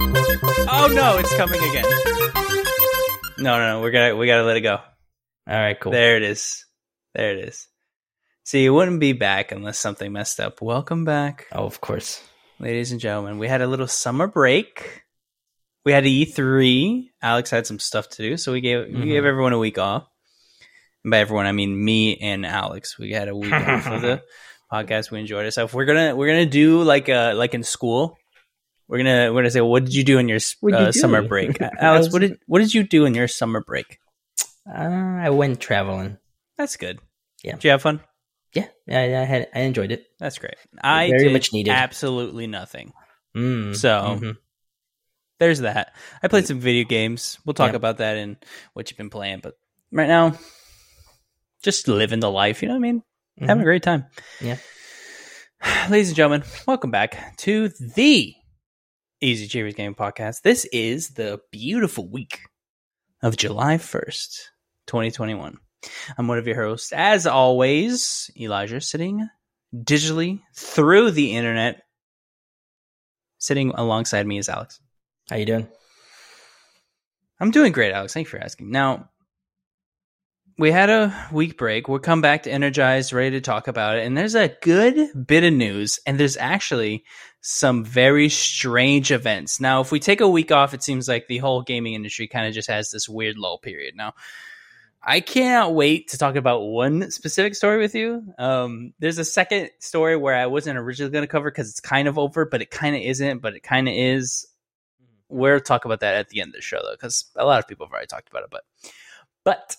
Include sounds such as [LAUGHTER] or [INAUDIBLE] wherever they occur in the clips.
Oh no, it's coming again. No, no, no. We're gonna we gotta let it go. All right, cool. There it is. There it is. See, it wouldn't be back unless something messed up. Welcome back, Oh, of course. ladies and gentlemen. We had a little summer break. We had E3. Alex had some stuff to do, so we gave we Mhm. gave everyone a week off. And by everyone, I mean me and Alex. We had a week off of the [LAUGHS] podcast. We enjoyed ourselves. We're gonna we're gonna do like uh like in school. We're gonna we're gonna say, what did you do in your What'd you uh, summer break, [LAUGHS] I Alex? What did what did you do in your summer break? Uh, I went traveling. That's good. Yeah. Did you have fun? Yeah, yeah, yeah, I had I enjoyed it. That's great. I Very much needed. absolutely nothing. Mm, So mhm. there's that. I played some video games. We'll talk Yeah. about that and what you've been playing. But right now, just living the life. You know what I mean? Having a Mhm. great time. Yeah. [SIGHS] Ladies and gentlemen, welcome back to the Easy Achievers Game Podcast. This is the beautiful week of July 1st, 2021. I'm one of your hosts, as always, Elijah, sitting digitally through the internet. Sitting alongside me is Alex. How you doing? I'm doing great, Alex. Thank you for asking. Now, we had a week break. We'll come back to energized, ready to talk about it. And there's a good bit of news, and there's actually some very strange events. Now, if we take a week off, it seems like the whole gaming industry kind of just has this weird lull period. Now, I can't wait to talk about one specific story with you. Um, there's a second story where I wasn't originally going to cover because it's kind of over, but it kind of isn't, but it kind of is we'll talk about that at the end of the show though because a lot of people have already talked about it but but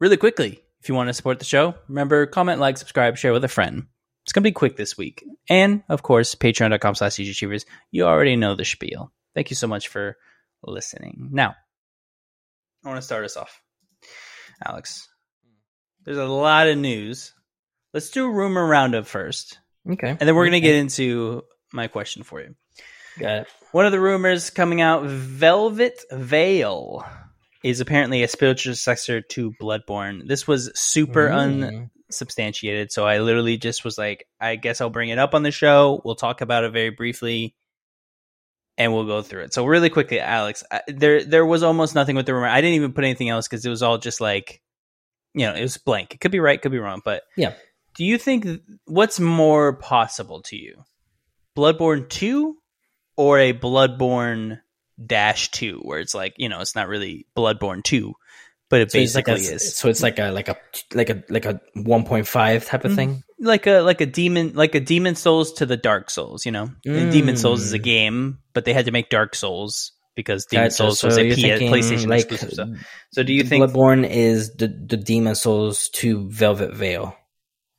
really quickly if you want to support the show remember comment like subscribe share with a friend. It's gonna be quick this week. And of course patreon.com slash achievers you already know the spiel. Thank you so much for listening. Now i want to start us off. Alex there's a lot of news. Let's do a rumor roundup first Okay, and then we're gonna get into my question for you. Got it. one of the rumors coming out Velvet Veil is apparently a spiritual successor to Bloodborne. This was super Mm. unsubstantiated, so I literally just was like, I guess I'll bring it up on the show. We'll talk about it very briefly and we'll go through it. So really quickly, Alex, I, there there was almost nothing with the rumor. I didn't even put anything else cuz it was all just like you know, it was blank. It could be right, could be wrong, but Yeah. Do you think what's more possible to you? Bloodborne 2 or a Bloodborne dash 2 where it's like, you know, it's not really Bloodborne 2, but it So it's like basically a, is so it's like a like a like a like a one point five type of Mhm. thing. like a like a demon like a Demon's Souls to the Dark Souls, you know. And Demon's Souls is a Mm. game, but they had to make Dark Souls because Demon Gotcha. Souls was a you're P- PlayStation like, exclusive stuff. So do you think Bloodborne is the the Demon's Souls to Velvet Veil?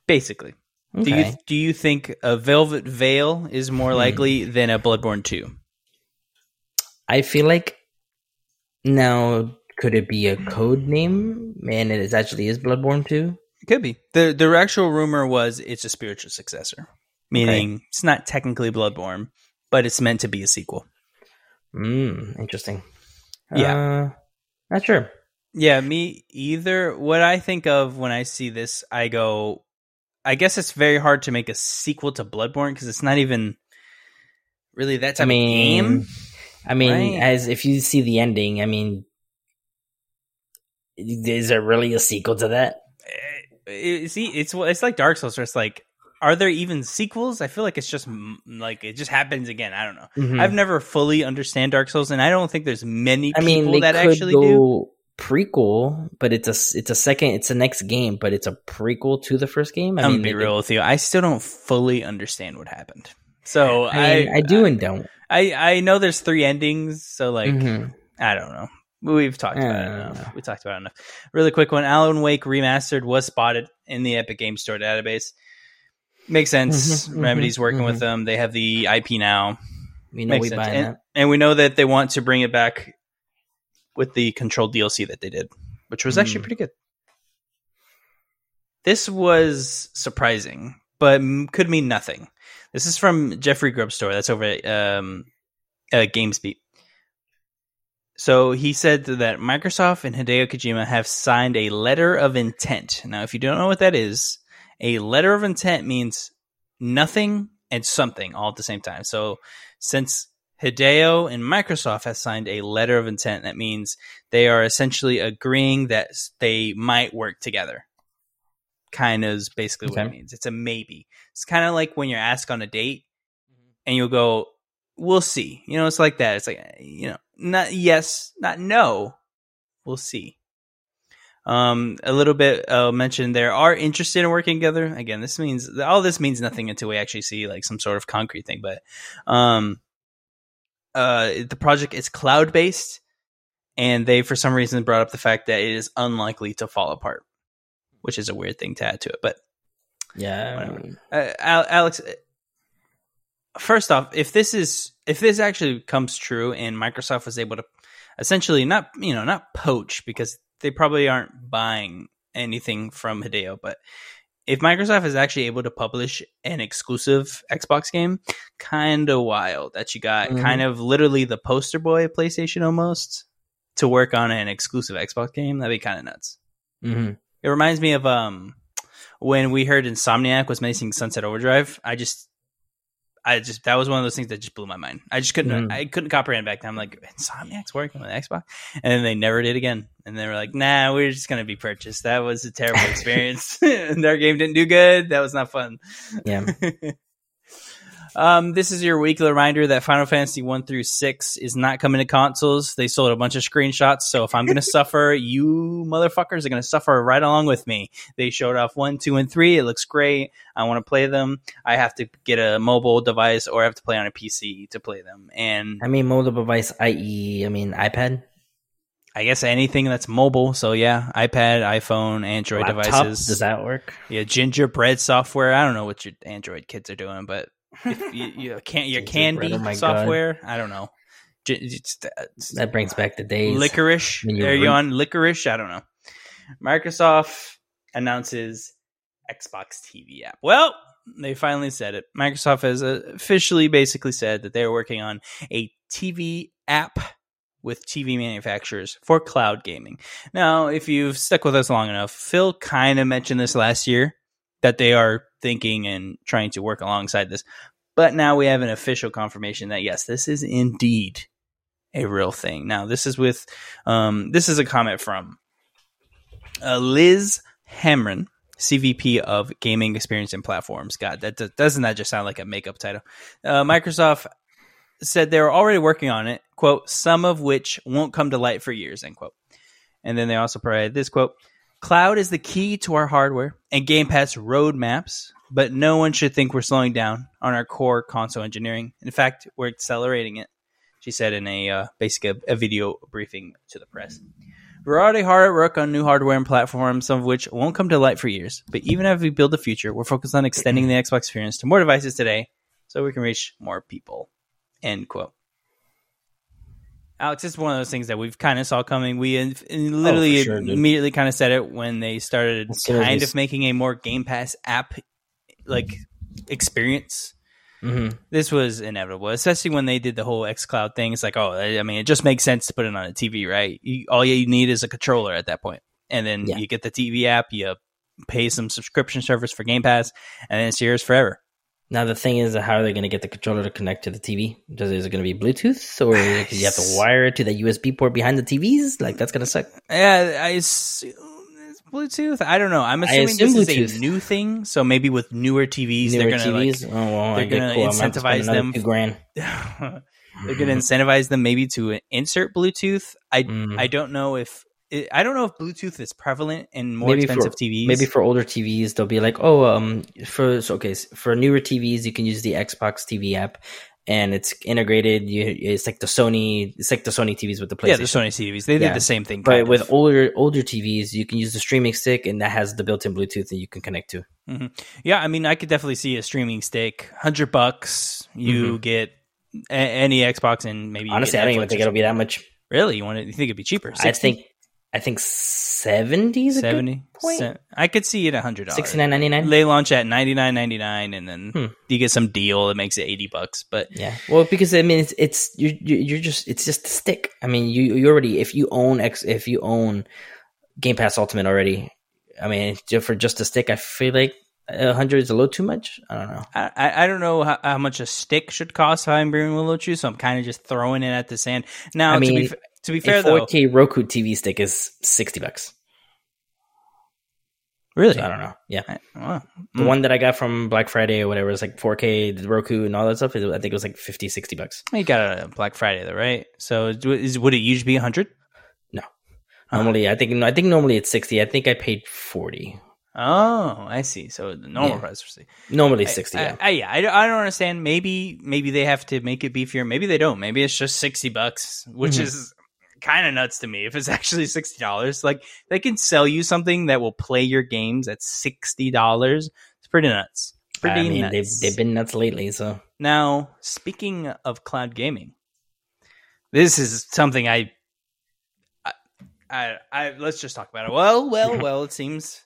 basically do you do you think a Velvet Veil is more Hmm. likely than a Bloodborne 2? I feel like now could it be a code name Man, it is actually is Bloodborne two? Could be. The the actual rumor was it's a spiritual successor, meaning it's not technically Bloodborne, but it's meant to be a sequel. Hmm, interesting. Yeah. uh, not sure. Yeah, me either. What I think of when I see this, I go, I guess it's very hard to make a sequel to Bloodborne because it's not even really that type I mean, of game. I mean, Right. as if you see the ending, I mean, is there really a sequel to that? Eh, eh, See, it's it's like Dark Souls, where it's like, are there even sequels? I feel like it's just like it just happens again. I don't know. Mhm. I've never fully understand Dark Souls, and I don't think there's many I people mean, they that could actually do. prequel, but it's a it's a second, it's the next game, but it's a prequel to the first game. I I'm mean, gonna be they real with you. I still don't fully understand what happened. So I, mean, I, do and don't. I I know there's three endings, so like Mhm. I don't know. We've talked about it enough. We talked about it enough. Really quick one: Alan Wake remastered was spotted in the Epic Game Store database. Makes sense. Mhm, mhm, Remedy's working with mhm. them. They have the IP now. We know Makes we buy And, that. and we know that they want to bring it back with the controlled DLC that they did, which was actually Mm. pretty good. This was surprising, but m- could mean nothing. This is from Jeffrey Grubstore. That's over at um, uh, GamesBeat. So he said that Microsoft and Hideo Kojima have signed a letter of intent. Now, if you don't know what that is, a letter of intent means nothing and something all at the same time. So since Hideo and Microsoft has signed a letter of intent, that means they are essentially agreeing that they might work together. Kind of is basically what it means. It's a maybe. It's kind of like when you're asked on a date and you'll go, "We'll see." You know, it's like that. It's like you know, not yes, not no. We'll see. Um, a little bit uh, mentioned there are interested in working together. Again, this means all this means nothing until we actually see like some sort of concrete thing. But um, uh, the project is cloud based, and they for some reason brought up the fact that it is unlikely to fall apart, which is a weird thing to add to it. But Yeah. Uh, Alex, first off, if this is if this actually comes true and Microsoft was able to essentially not you know not poach because they probably aren't buying anything from Hideo, but if Microsoft is actually able to publish an exclusive Xbox game, kind of wild that you got Mhm. kind of literally the poster boy of PlayStation almost to work on an exclusive Xbox game. That'd be kind of nuts. hmm It reminds me of um when we heard Insomniac was making Sunset Overdrive. I just I just that was one of those things that just blew my mind. I just couldn't Mhm. I couldn't comprehend back then. I'm like Insomniac's working on Xbox, and then they never did again. And they were like, "Nah, we're just gonna be purchased." That was a terrible [LAUGHS] experience. and [LAUGHS] their game didn't do good. That was not fun. Yeah. [LAUGHS] um, this is your weekly reminder that Final Fantasy one through six is not coming to consoles. They sold a bunch of screenshots, so if I'm going [LAUGHS] to suffer, you motherfuckers are going to suffer right along with me. They showed off one, two, and three. It looks great. I want to play them. I have to get a mobile device or I have to play on a PC to play them. And I mean, mobile device, i.e., I mean, iPad, I guess anything that's mobile. So yeah, iPad, iPhone, Android laptop. devices. Does that work? Yeah, gingerbread software. I don't know what your Android kids are doing, but if you, you [LAUGHS] can't your candy oh my God. software. I don't know. Gi- it's- it's- That brings back the days. licorice. when you Are you on licorice? I don't know. Microsoft announces Xbox TV app. Well, they finally said it. Microsoft has uh, officially basically said that they're working on a TV app with TV manufacturers for cloud gaming. Now, if you've stuck with us long enough, Phil kind of mentioned this last year that they are thinking and trying to work alongside this. But now we have an official confirmation that yes, this is indeed a real thing. Now, this is with um, this is a comment from uh, Liz Hamren, CVP of Gaming Experience and Platforms. God, that that- doesn't that just sound like a makeup title? Uh, Microsoft said they were already working on it. "Quote: Some of which won't come to light for years." End quote. And then they also provided this quote: "Cloud is the key to our hardware and Game Pass roadmaps." But no one should think we're slowing down on our core console engineering. In fact, we're accelerating it she said in a uh, basic a, a video briefing to the press. We're already hard at work on new hardware and platforms, some of which won't come to light for years. But even as we build the future, we're focused on extending the Xbox experience to more devices today, so we can reach more people. End quote. Alex, this is one of those things that we've kind of saw coming. We in, in literally Oh, sure, immediately kind of said it when they started As soon as kind of making a more Game Pass app like experience hmm this was inevitable, especially when they did the whole xCloud thing. It's like, oh, I I mean, it just makes sense to put it on a TV, right? You, all you need is a controller at that point, and then Yeah. you get the TV app, you pay some subscription service for Game Pass, and then it's yours forever. Now the thing is, how are they going to get the controller to connect to the TV? Does is it going to be Bluetooth, or do you have to [SIGHS] wire it to the USB port behind the TVs? Like that's going to suck. Yeah, I assume it's Bluetooth. I don't know. I'm assuming assume this is a new thing, so maybe with newer TVs, Newer they're gonna TVs. oh well, they're gonna cool. Gonna have to incentivize them Two grand. [LAUGHS] they're gonna incentivize them maybe to insert Bluetooth. I Mm. I don't know if it, I don't know if Bluetooth is prevalent in more Maybe expensive for- TVs. Maybe for older TVs, they'll be like, oh, um, for so, okay, for newer TVs, you can use the Xbox TV app, and it's integrated. You, it's like the Sony, it's like the Sony TVs with the PlayStation. yeah, the Sony TVs they Yeah. did the same thing. but with of. older older TVs, you can use the streaming stick, and that has the built-in Bluetooth that you can connect to. yeah, I mean, I could definitely see a streaming stick, hundred bucks. You Mhm. get a- any Xbox and maybe you Honestly, I don't even think it'll be that much. really. You want to? You think it'd be cheaper? I think, I think seventy is a good seventy. point. Se- I could see it hundred dollars. sixty nine ninety nine. They launch at ninety nine ninety nine, and then Hmm. you get some deal that makes it eighty bucks. But Yeah, well, because I mean, it's it's you you- you're just it's just a stick. I mean, you you already if you own X if you own Game Pass Ultimate already, I mean, for just a stick, I feel like A hundred is a little too much. I don't know. I, I don't know how, how much a stick should cost if I'm brewing Willow Chew, so I'm kind of just throwing it at the sand. Now, I to be mean, f- to be fair a though, 4K Roku TV stick is sixty bucks. really, So I don't know. Yeah, I- wow. the Mm. one that I got from Black Friday or whatever is like 4K the Roku and all that stuff. I think it was like 50, 60 bucks. you got a Black Friday though, right? So is would it usually be hundred? Uh-huh. Normally, I think I think normally it's sixty. I think I paid forty. Oh, I see. So the normal Yeah. price for Normally sixty. I, yeah. I, yeah, I, I don't understand. Maybe maybe they have to make it beefier. Maybe they don't. Maybe it's just sixty bucks, which Mhm. is kind of nuts to me. If it's [LAUGHS] actually sixty dollars, like they can sell you something that will play your games at sixty dollars. It's pretty nuts. Pretty I mean, nuts. they've they've been nuts lately. So Now, speaking of cloud gaming, this is something I, I, I, I let's just talk about it. Well, well, [LAUGHS] well. It seems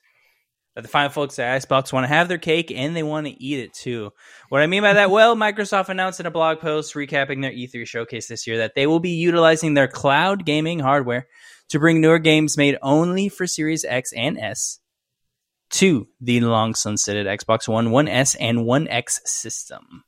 that the fine folks at Xbox want to have their cake and they want to eat it too. What I mean by that, well, Microsoft announced in a blog post recapping their E3 showcase this year that they will be utilizing their cloud gaming hardware to bring newer games made only for Series X and S to the long sunsetted Xbox One, One S, and One X system.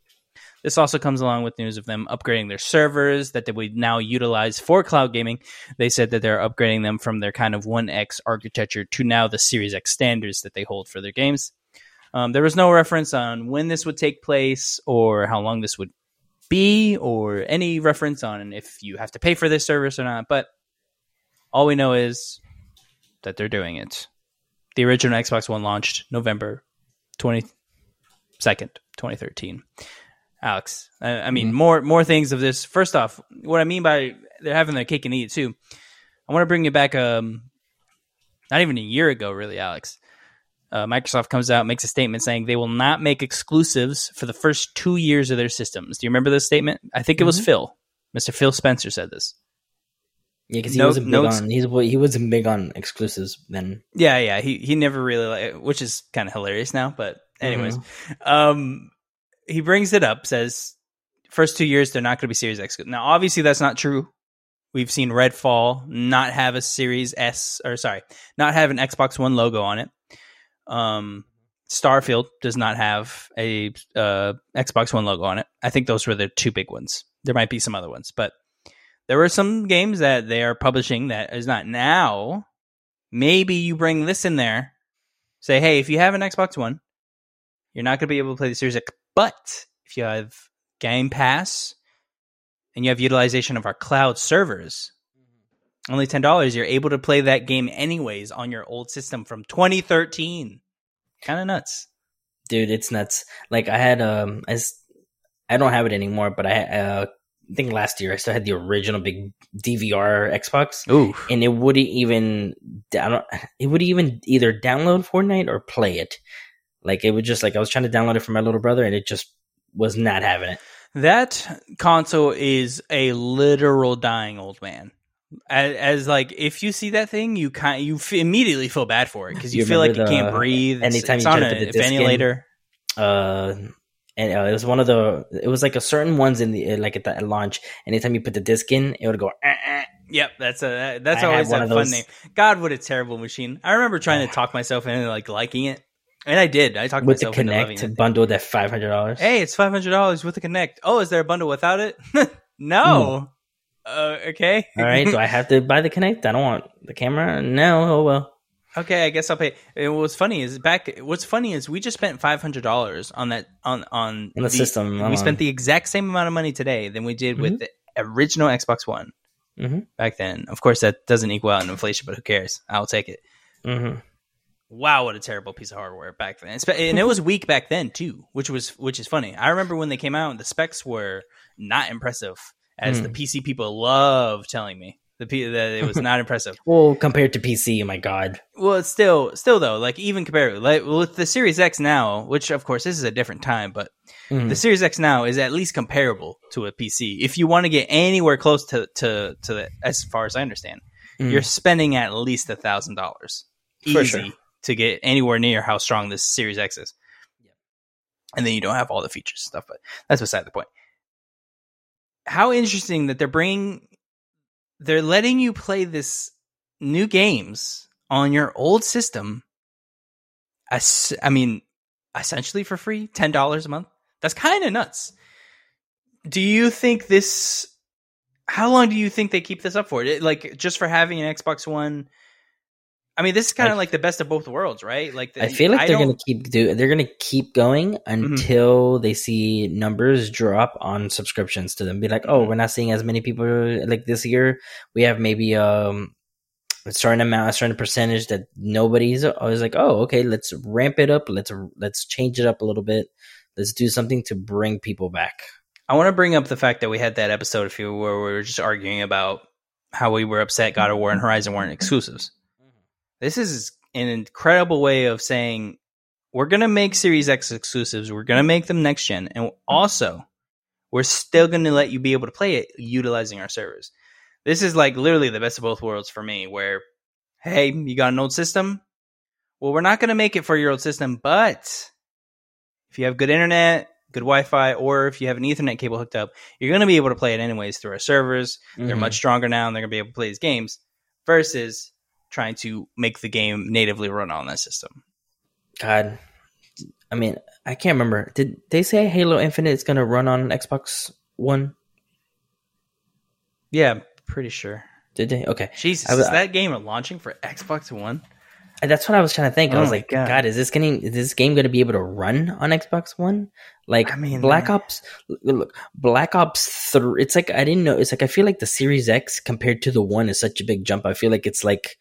This also comes along with news of them upgrading their servers that they would now utilize for cloud gaming. They said that they're upgrading them from their kind of 1X architecture to now the Series X standards that they hold for their games. Um, there was no reference on when this would take place or how long this would be or any reference on if you have to pay for this service or not. But all we know is that they're doing it. The original Xbox One launched November 22nd, 2013. Alex. I, I mean, Mhm. more more things of this. First off, what I mean by they're having their cake and eat it too. I want to bring you back. Um, not even a year ago, really, Alex. Uh, Microsoft comes out makes a statement saying they will not make exclusives for the first two years of their systems. Do you remember this statement? I think it was Mhm. Phil, Mr. Phil Spencer said this. yeah, because he No- wasn't big notes- on he's he wasn't big on exclusives then. Yeah, yeah. He he never really like, which is kind of hilarious now. But anyways, Mm-hmm. um, he brings it up. Says first two years they're not going to be Series X. Now, obviously, that's not true. We've seen Redfall not have a Series S or sorry, not have an Xbox One logo on it. Um, Starfield does not have a uh, Xbox One logo on it. I think those were the two big ones. There might be some other ones, but there were some games that they are publishing that is not now. Maybe you bring this in there. Say, hey, if you have an Xbox One, you're not going to be able to play the Series X. But if you have Game Pass and you have utilization of our cloud servers, only ten dollars, you're able to play that game anyways on your old system from 2013. Kind of nuts. dude, it's nuts. Like I had um, I, s- I don't have it anymore, but I uh, I think last year I still had the original big DVR Xbox, Ooh, and it wouldn't even down. It would even either download Fortnite or play it. Like it would just like I was trying to download it for my little brother, and it just was not having it. that console is a literal dying old man. As, as like, if you see that thing, you kind you f- immediately feel bad for it because you, You feel like it can't breathe. It's, anytime it's you on a the disc in, ventilator. Uh, and uh, it was one of the. It was like a certain ones in the like at the at launch. Anytime you put the disc in, it would go. "Eh, eh." Yep, that's a that's I always a fun those. name. God, what a terrible machine! I remember trying [SIGHS] to talk myself into like liking it, and I did. I talked with the myself into loving Kinect it. bundled at five hundred dollars. Hey, it's five hundred dollars with the Kinect. Oh, is there a bundle without it? [LAUGHS] no. Uh, okay. All right, do I have to buy the Kinect? I don't want the camera. No, oh well. okay, I guess I'll pay. And what's funny is back. What's funny is we just spent five hundred dollars on that on on On the system, We spent the exact same amount of money today than we did with the original Xbox One Mhm. back then. Of course, that doesn't equal out in inflation, but who cares? I'll take it. hmm Wow, what a terrible piece of hardware back then. And it was weak back then too, which was which is funny. I remember when they came out, the specs were not impressive, as Hmm. the PC people love telling me. The P- that it was not [LAUGHS] impressive. Well, compared to PC, oh my god. Well, it's still still though, like even compared like with the Series X now, which of course this is a different time, but Mhm. the Series X now is at least comparable to a PC. If you want to get anywhere close to to to the, as far as I understand, Mhm. you're spending at least a thousand dollars easy sure. To get anywhere near how strong this Series X is. And then you don't have all the features and stuff, but that's beside the point. How interesting that they're bringing, they're letting you play this new games on your old system. As, I mean, essentially for free, ten dollars a month. That's kind of nuts. Do you think this? How long do you think they keep this up for? It, like just for having an Xbox One. I mean, this is kind of I- like the best of both worlds, right? Like I feel like they're Mm-hmm. gonna keep do they're gonna keep going until they see numbers drop on subscriptions to them. Be like, oh, Mhm. we're not seeing as many people like this year. We have maybe um a certain amount, a certain percentage that nobody's. I was like, oh, okay, let's ramp it up. Let's let's change it up a little bit. Let's do something to bring people back. I want to bring up the fact that we had that episode a few where we were just arguing about how we were upset God of War and Horizon weren't exclusives. This is an incredible way of saying we're going to make Series X exclusives. We're going to make them next gen. And also, we're still going to let you be able to play it utilizing our servers. This is like literally the best of both worlds for me, where, hey, you got an old system? Well, we're not going to make it for your old system, but if you have good internet, good Wi Fi, or if you have an Ethernet cable hooked up, you're going to be able to play it anyways through our servers. They're Mhm. much stronger now and they're going to be able to play these games versus trying to make the game natively run on that system. God. I mean, I can't remember. Did they say Halo Infinite is gonna run on Xbox One? Yeah, pretty sure. Did they? Okay. Jesus, I was- is that game launching for Xbox One? That's what I was trying to think. I Oh was like, God. God. is this getting is this game going to be able to run on Xbox One? Like, I mean, Black uh, Ops. Look, Black Ops Three. It's like I didn't know. It's like I feel like the Series X compared to the One is such a big jump. I feel like it's like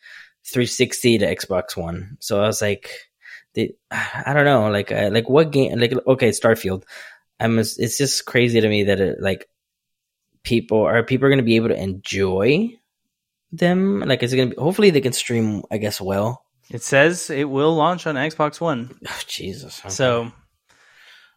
360 to Xbox One. So I was like, they, I don't know. Like, uh, like what game? Like, okay, Starfield. I'm. It's just crazy to me that it, like people are people are going to be able to enjoy them. Like, is it going to be? Hopefully, they can stream. I guess well. It says it will launch on Xbox One. [SIGHS] Oh, Jesus. Okay. So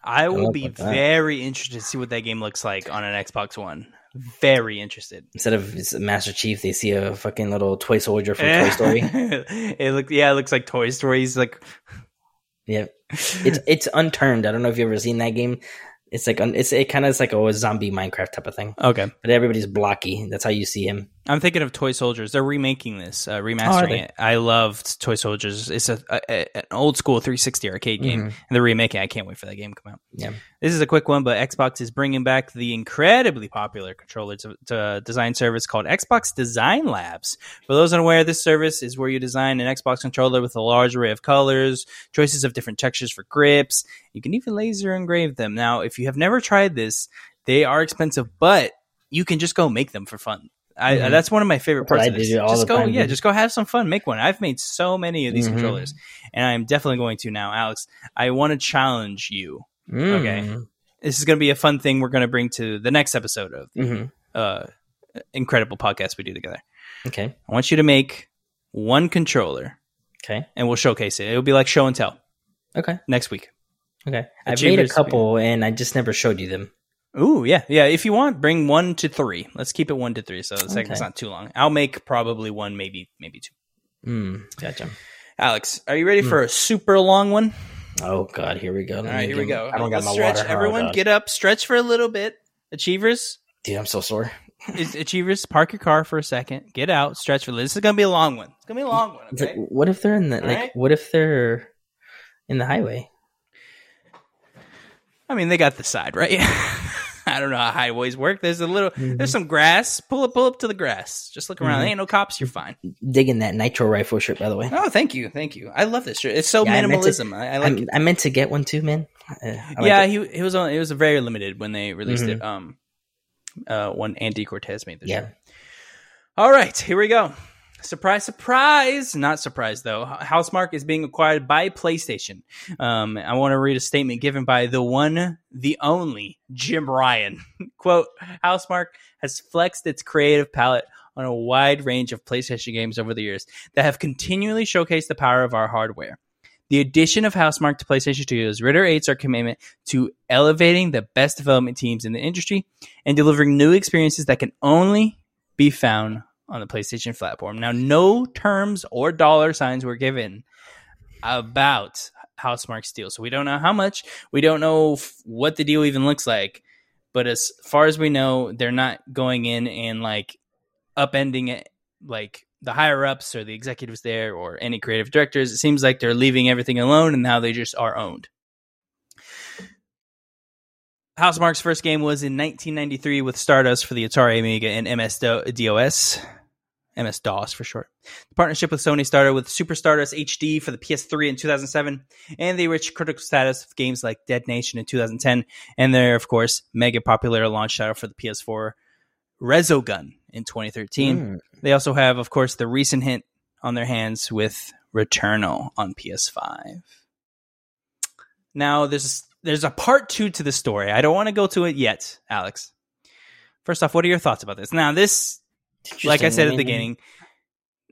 I will be very interested to see what that game looks like on an Xbox One. Very interested. instead of Master Chief, they see a fucking little toy soldier from Toy [LAUGHS] Story. it look yeah, it looks like Toy Story. He's like Yeah, it's it's unturned. I don't know if you've ever seen that game. It's like it's it kind of is like a zombie Minecraft type of thing, Okay. but everybody's blocky. That's how you see him. I'm thinking of Toy Soldiers. They're remaking this, uh, Oh, remastering they? it. I loved Toy Soldiers. It's a, a, a- an old school 360 arcade game, Mhm. and they're remaking. it. I can't wait for that game to come out. Yeah. This is a quick one, but Xbox is bringing back the incredibly popular controller to, to design service called Xbox Design Labs. For those unaware, this service is where you design an Xbox controller with a large array of colors, choices of different textures for grips. You can even laser engrave them. Now, if you have never tried this, they are expensive, but you can just go make them for fun. I, Mhm. That's one of my favorite parts of this. Just go, time, yeah, dude. just go have some fun, make one. I've made so many of these Mhm. controllers, and I'm definitely going to now, Alex. I want to challenge you. Okay. Mm. This is going to be a fun thing we're going to bring to the next episode of Mhm. uh incredible podcast we do together. Okay. I want you to make one controller, Okay. and we'll showcase it. It'll be like show and tell Okay. next week. Okay. I've made a couple, and I just never showed you them. Ooh, yeah, yeah. If you want, bring one to three. Let's keep it one to three, so the segment's Okay. not too long. I'll make probably one, maybe maybe two. Mm, gotcha. Alex, are you ready Hmm. for a super long one? Oh God, here we go. All right, here we go. I don't got my stretch. water. Oh, Everyone, God. get up, stretch for a little bit. Achievers, Dude, I'm so sore. achievers, park your car for a second. Get out, stretch for. This is gonna be a long one. It's gonna be a long one. Okay. like, what if they're in the like? Alright. What if they're in the highway? I mean, they got the side right. [LAUGHS] [LAUGHS] I don't know how highways work. There's a little, Mhm. there's some grass. Pull up, pull up to the grass. Just look around. Mhm. There ain't no cops. You're fine. Digging that nitro rifle shirt, by the way. Oh, thank you, thank you. I love this shirt. It's so Yeah, I to- minimalism. I, I like I, it. I meant to get one too, man. Uh, like yeah, it. he he was on. It was very limited when they released Mhm. it. Um, uh, when Andy Cortez made the Yeah. shirt. All right, here we go. Surprise, surprise! Not surprised though. Housemarque is being acquired by PlayStation. Um, I want to read a statement given by the one, the only Jim Ryan. [LAUGHS] Quote: Housemarque has flexed its creative palette on a wide range of PlayStation games over the years that have continually showcased the power of our hardware. The addition of Housemarque to PlayStation Studios reiterates our commitment to elevating the best development teams in the industry and delivering new experiences that can only be found on the PlayStation platform. Now, no terms or dollar signs were given about Housemarque's deal, so we don't know how much. We don't know f- what the deal even looks like. But as far as we know, they're not going in and like upending it, like the higher ups or the executives there or any creative directors. It seems like they're leaving everything alone, and now they just are owned. Housemarque's first game was in 1993 with Stardust for the Atari Amiga and MS DOS. MS DOS for short. The partnership with Sony started with Super Stardust HD for the PS3 in 2007, and they reached critical status with games like Dead Nation in 2010, and their, of course, mega popular launch title for the PS4, Resogun in 2013. Mm. They also have, of course, the recent hit on their hands with Returnal on PS5. Now, there's there's a part two to the story. I don't want to go to it yet, Alex. First off, what are your thoughts about this? Now, this like I said at the beginning,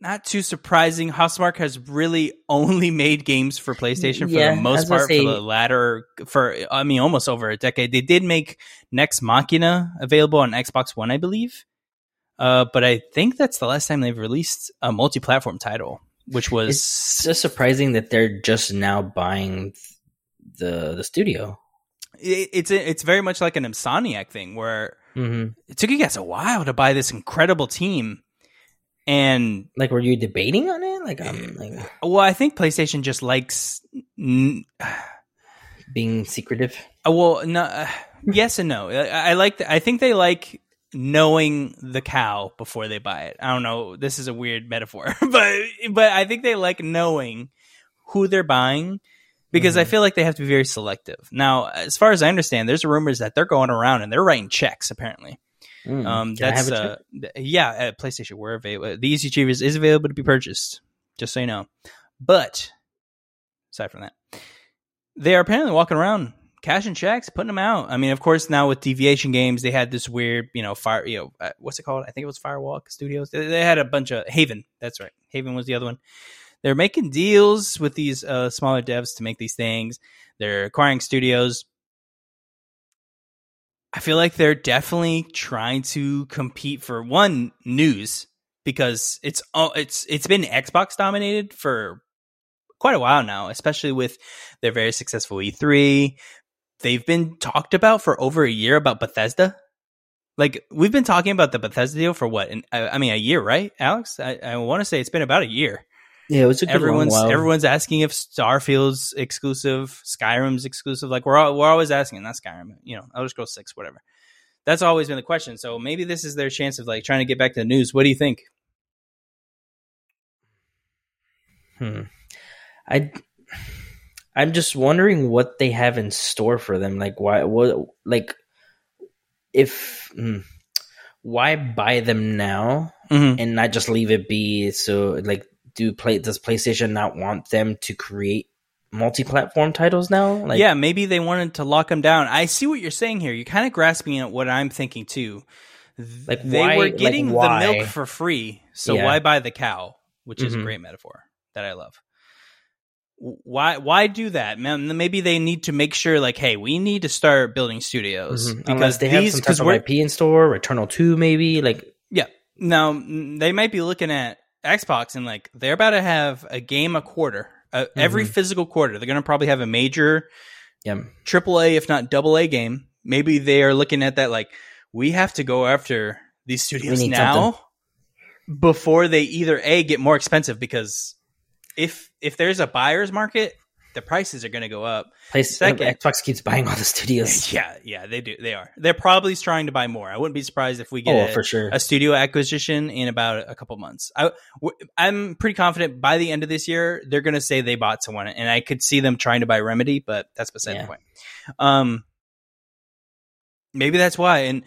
not too surprising. Housemarque has really [LAUGHS] only made games for PlayStation for Yeah, the most part for the latter for I mean almost over a decade. They did make Nex Machina available on Xbox One, I believe. Uh, but I think that's the last time they've released a multi-platform title, which was It's just surprising that they're just now buying the the studio. it, it's it's very much like an Insomniac thing where hmm it took you guys a while to buy this incredible team, and Like, were you debating on it? Like, I'm like well, I think PlayStation just likes. n- being secretive. Uh, well, no, uh, yes and no. I, I like. The, I think they like knowing the cow before they buy it. I don't know. This is a weird metaphor, [LAUGHS] but but I think they like knowing who they're buying because I Mhm. feel like they have to be very selective. Now, as far as I understand, there's rumors that they're going around and they're writing checks. Apparently, Mm. um, Can I that's uh, yeah. At PlayStation, we're available. The Easy Achievers is available to be purchased. Just so you know. But aside from that, they are apparently walking around cashing checks, putting them out. I mean, of course, now with Deviation Games, they had this weird, you know, fire. You know, uh, what's it called? I think it was Firewalk Studios. They, they had a bunch of Haven. That's right. Haven was the other one. They're making deals with these uh, smaller devs to make these things. They're acquiring studios. I feel like they're definitely trying to compete for one news because it's oh, it's it's been Xbox dominated for quite a while now, especially with their very successful E3. They've been talked about for over a year about Bethesda. Like we've been talking about the Bethesda deal for what? An, I, I mean, a year, right, Alex? I, I want to say it's been about a year Yeah, it was a good everyone's long everyone's asking if Starfield's exclusive, Skyrim's exclusive. Like we're all, we're always asking, not Skyrim. You know, Elder Scrolls Six, whatever. That's always been the question. So maybe this is their chance of like trying to get back to the news. What do you think? Hmm. I I'm just wondering what they have in store for them. Like why what like if hmm, why buy them now Mm-hmm. and not just leave it be? So like do play does PlayStation not want them to create multi-platform titles now? Like yeah, maybe they wanted to lock them down. I see what you're saying here. You're kind of grasping at what I'm thinking too. Like, they why- were like, getting the milk for free, so Yeah. why buy the cow? Which is a Mhm. great metaphor that I love. Why why do that? Maybe they need to make sure like, hey, we need to start building studios Mhm. because unless they have these some because type of IP in store, Returnal 2 maybe, like yeah. Now they might be looking at Xbox and like they're about to have a game a quarter, uh, every Mhm. physical quarter. They're going to probably have a major yeah. triple A, if not double A game. Maybe they are looking at that like we have to go after these studios now before they either a get more expensive because if if there's a buyer's market, the prices are going to go up. Place, Second- Xbox keeps buying all the studios. [LAUGHS] Yeah, yeah, they do. They are. They're probably trying to buy more. I wouldn't be surprised if we get Oh, a, for sure. a studio acquisition in about a couple months. I, I'm pretty confident by the end of this year they're going to say they bought someone, and I could see them trying to buy Remedy, but that's beside Yeah. the point. Um, maybe that's why, and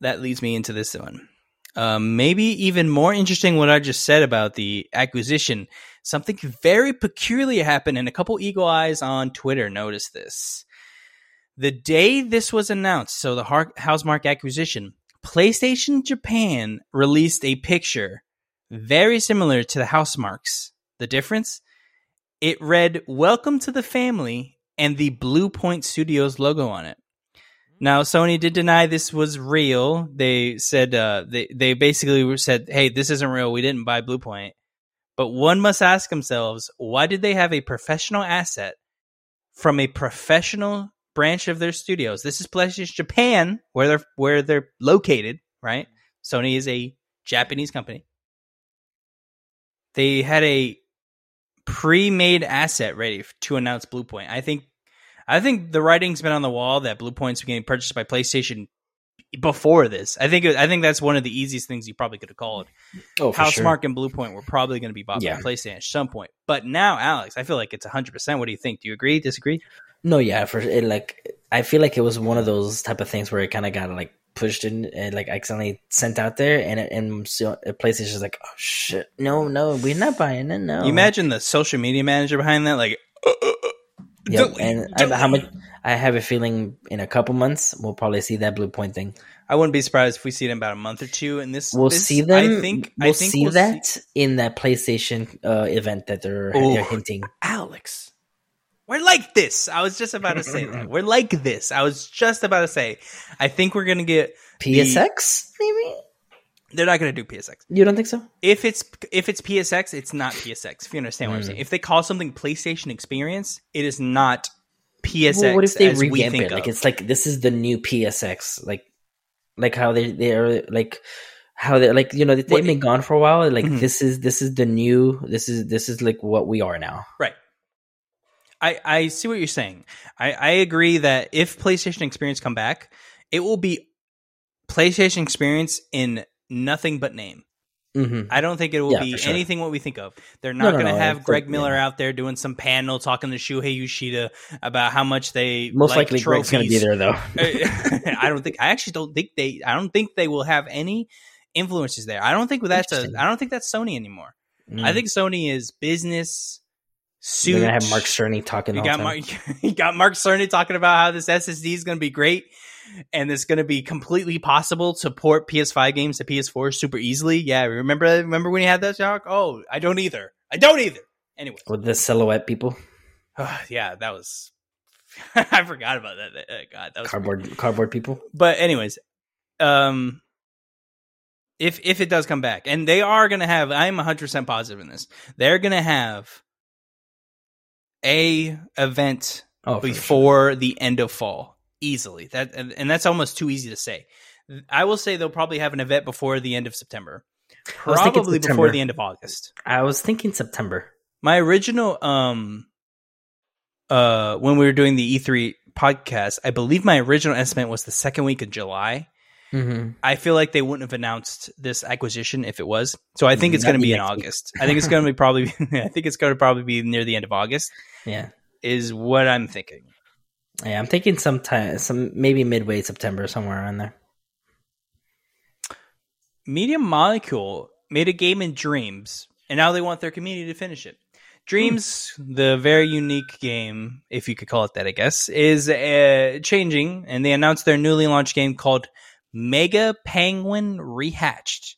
that leads me into this one. Um, maybe even more interesting what I just said about the acquisition. Something very peculiar happened, and a couple eagle eyes on Twitter noticed this. The day this was announced, so the Housemarque acquisition, PlayStation Japan released a picture very similar to the Housemarque's. The difference? It read, Welcome to the family, and the Bluepoint Studios logo on it. Now, Sony did deny this was real. They said, uh, they, they basically said, hey, this isn't real. We didn't buy Bluepoint. But one must ask themselves, why did they have a professional asset from a professional branch of their studios? This is PlayStation Japan, where they're where they're located, right? Sony is a Japanese company. They had a pre-made asset ready to announce Bluepoint. I think I think the writing's been on the wall that Bluepoint's getting purchased by PlayStation before this. I think I think that's one of the easiest things you probably could have called. Oh, for sure. Housemarque and Bluepoint were probably going to be bought Yeah. by PlayStation at some point. But now, Alex, I feel like it's 100%. What do you think? Do you agree? Disagree? No, yeah, for it, like I feel like it was one of those type of things where it kind of got like pushed in and like accidentally sent out there, and it, and so PlayStation's like, oh shit, no, no, we're not buying it. No, You imagine the social media manager behind that? Like, uh, uh, Yep, and how much? I have a feeling in a couple months we'll probably see that Bluepoint thing. I wouldn't be surprised if we see it in about a month or two. And this, We'll this- see them. I think we'll I think see we'll that in that PlayStation uh, event that they're, Ooh. they're hinting. Alex. We're like this. I was just about to say that. [LAUGHS] We're like this. I was just about to say. I think we're gonna get. PSX, maybe? They're not gonna do PSX. You don't think so? If it's if it's PSX, it's not PSX. If you understand what I'm Mm. saying. If they call something PlayStation Experience, it is not PSX. well, what if they as revamp think it? Like it's like this is the new PSX, like like how they they're like how they're like you know they've What- been gone for a while. Like Mhm. this is this is the new this is this is like what we are now. Right. I, I see what you're saying. I, I agree that if PlayStation Experience come back, it will be PlayStation Experience in nothing but name. hmm I don't think it will Yeah, be sure. anything what we think of. They're not no, going to no, have it's Greg Miller yeah. out there doing some panel talking to Shuhei Yoshida about how much they Most like likely, Greg's gonna be there though. [LAUGHS] I don't think. I actually don't think they. I don't think they will have any influences there. I don't think that's a. I don't think that's Sony anymore. Mm. I think Sony is business. Suit. they're gonna have Mark Cerny talking. You got time. Mark. [LAUGHS] You got Mark Cerny talking about how this SSD is going to be great, and it's going to be completely possible to port PS5 games to PS4 super easily. Yeah, remember remember when he had that talk? Oh, I don't either. I don't either. Anyway, with the silhouette people, [SIGHS] yeah, that was. [LAUGHS] I forgot about that. Uh, God, that was cardboard cardboard people. but anyways, um, if if it does come back, and they are going to have, I'm 100 percent positive in this. They're going to have a event Oh, for sure. before the end of fall easily. That and, and that's almost too easy to say. I will say they'll probably have an event before the end of September, probably before the end of August. I was thinking September. My original um uh when we were doing the E3 podcast, I believe my original estimate was the second week of July. Mm-hmm. I feel like they wouldn't have announced this acquisition if it was. So I think it's going to be in. August. I think it's going to be probably. [LAUGHS] I think it's going to probably be near the end of August. [LAUGHS] Yeah, Is what I'm thinking. Yeah. I'm thinking sometime, some maybe midway September, somewhere around there. Media Molecule made a game in Dreams, and now they want their community to finish it. Dreams, the very unique game, if you could call it that, I guess, is uh, changing, and they announced their newly launched game called Mega Penguin Rehatched.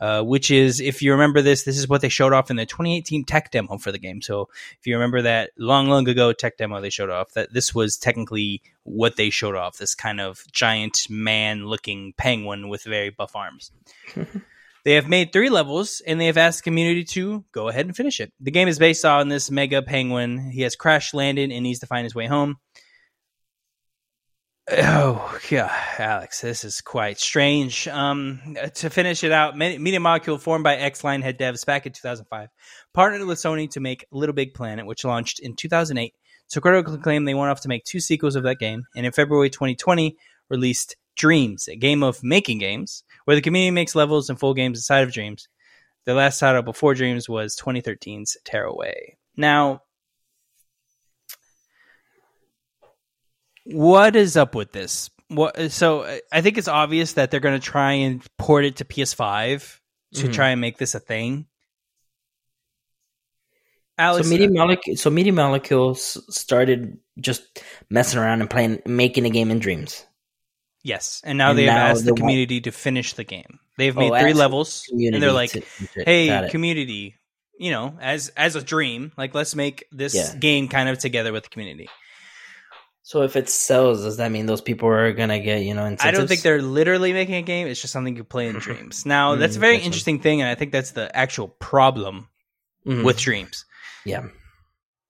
Uh, which is, if you remember this, this is what they showed off in the 2018 tech demo for the game. So, if you remember that long, long ago tech demo they showed off, that this was technically what they showed off this kind of giant man looking penguin with very buff arms. [LAUGHS] They have made three levels and they have asked the community to go ahead and finish it. The game is based on this mega penguin. He has crash landed and needs to find his way home. Oh, yeah, Alex, this is quite strange. Um, to finish it out, Media Molecule, formed by ex-Lionhead devs back in 2005, partnered with Sony to make Little Big Planet, which launched in 2008. So critical acclaim, they went off to make two sequels of that game, and in February 2020, released Dreams, a game of making games, where the community makes levels and full games inside of Dreams. The last title before Dreams was 2013's Tearaway. Now, what is up with this? What? So uh, I think it's obvious that they're going to try and port it to PS5 to Mhm. try and make this a thing. Alex, so media molecule, so media molecules started just messing around and playing, making a game in dreams. yes, and now And they've now asked the community to finish the game. They've Oh, made three ask the levels, and they're like, to- to- hey community you know as as a dream like let's make this Yeah. game kind of together with the community So if it sells, does that mean those people are gonna get you know? Incentives? i don't think they're literally making a game it's just something you play in [LAUGHS] dreams now that's a Mm, very gotcha. interesting thing and i think that's the actual problem Mhm. with dreams yeah.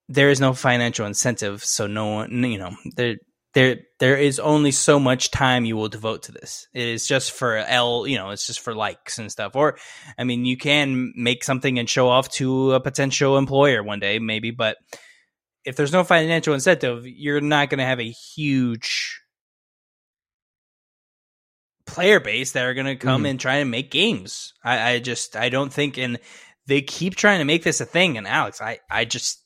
there is no financial incentive so no one you know there there there is only so much time you will devote to this it is just for l you know it's just for likes and stuff or i mean you can make something and show off to a potential employer one day maybe but if there's no financial incentive, you're not going to have a huge player base that are going to come Mhm. and try and make games. I, I just I don't think, and they keep trying to make this a thing. And Alex, I I just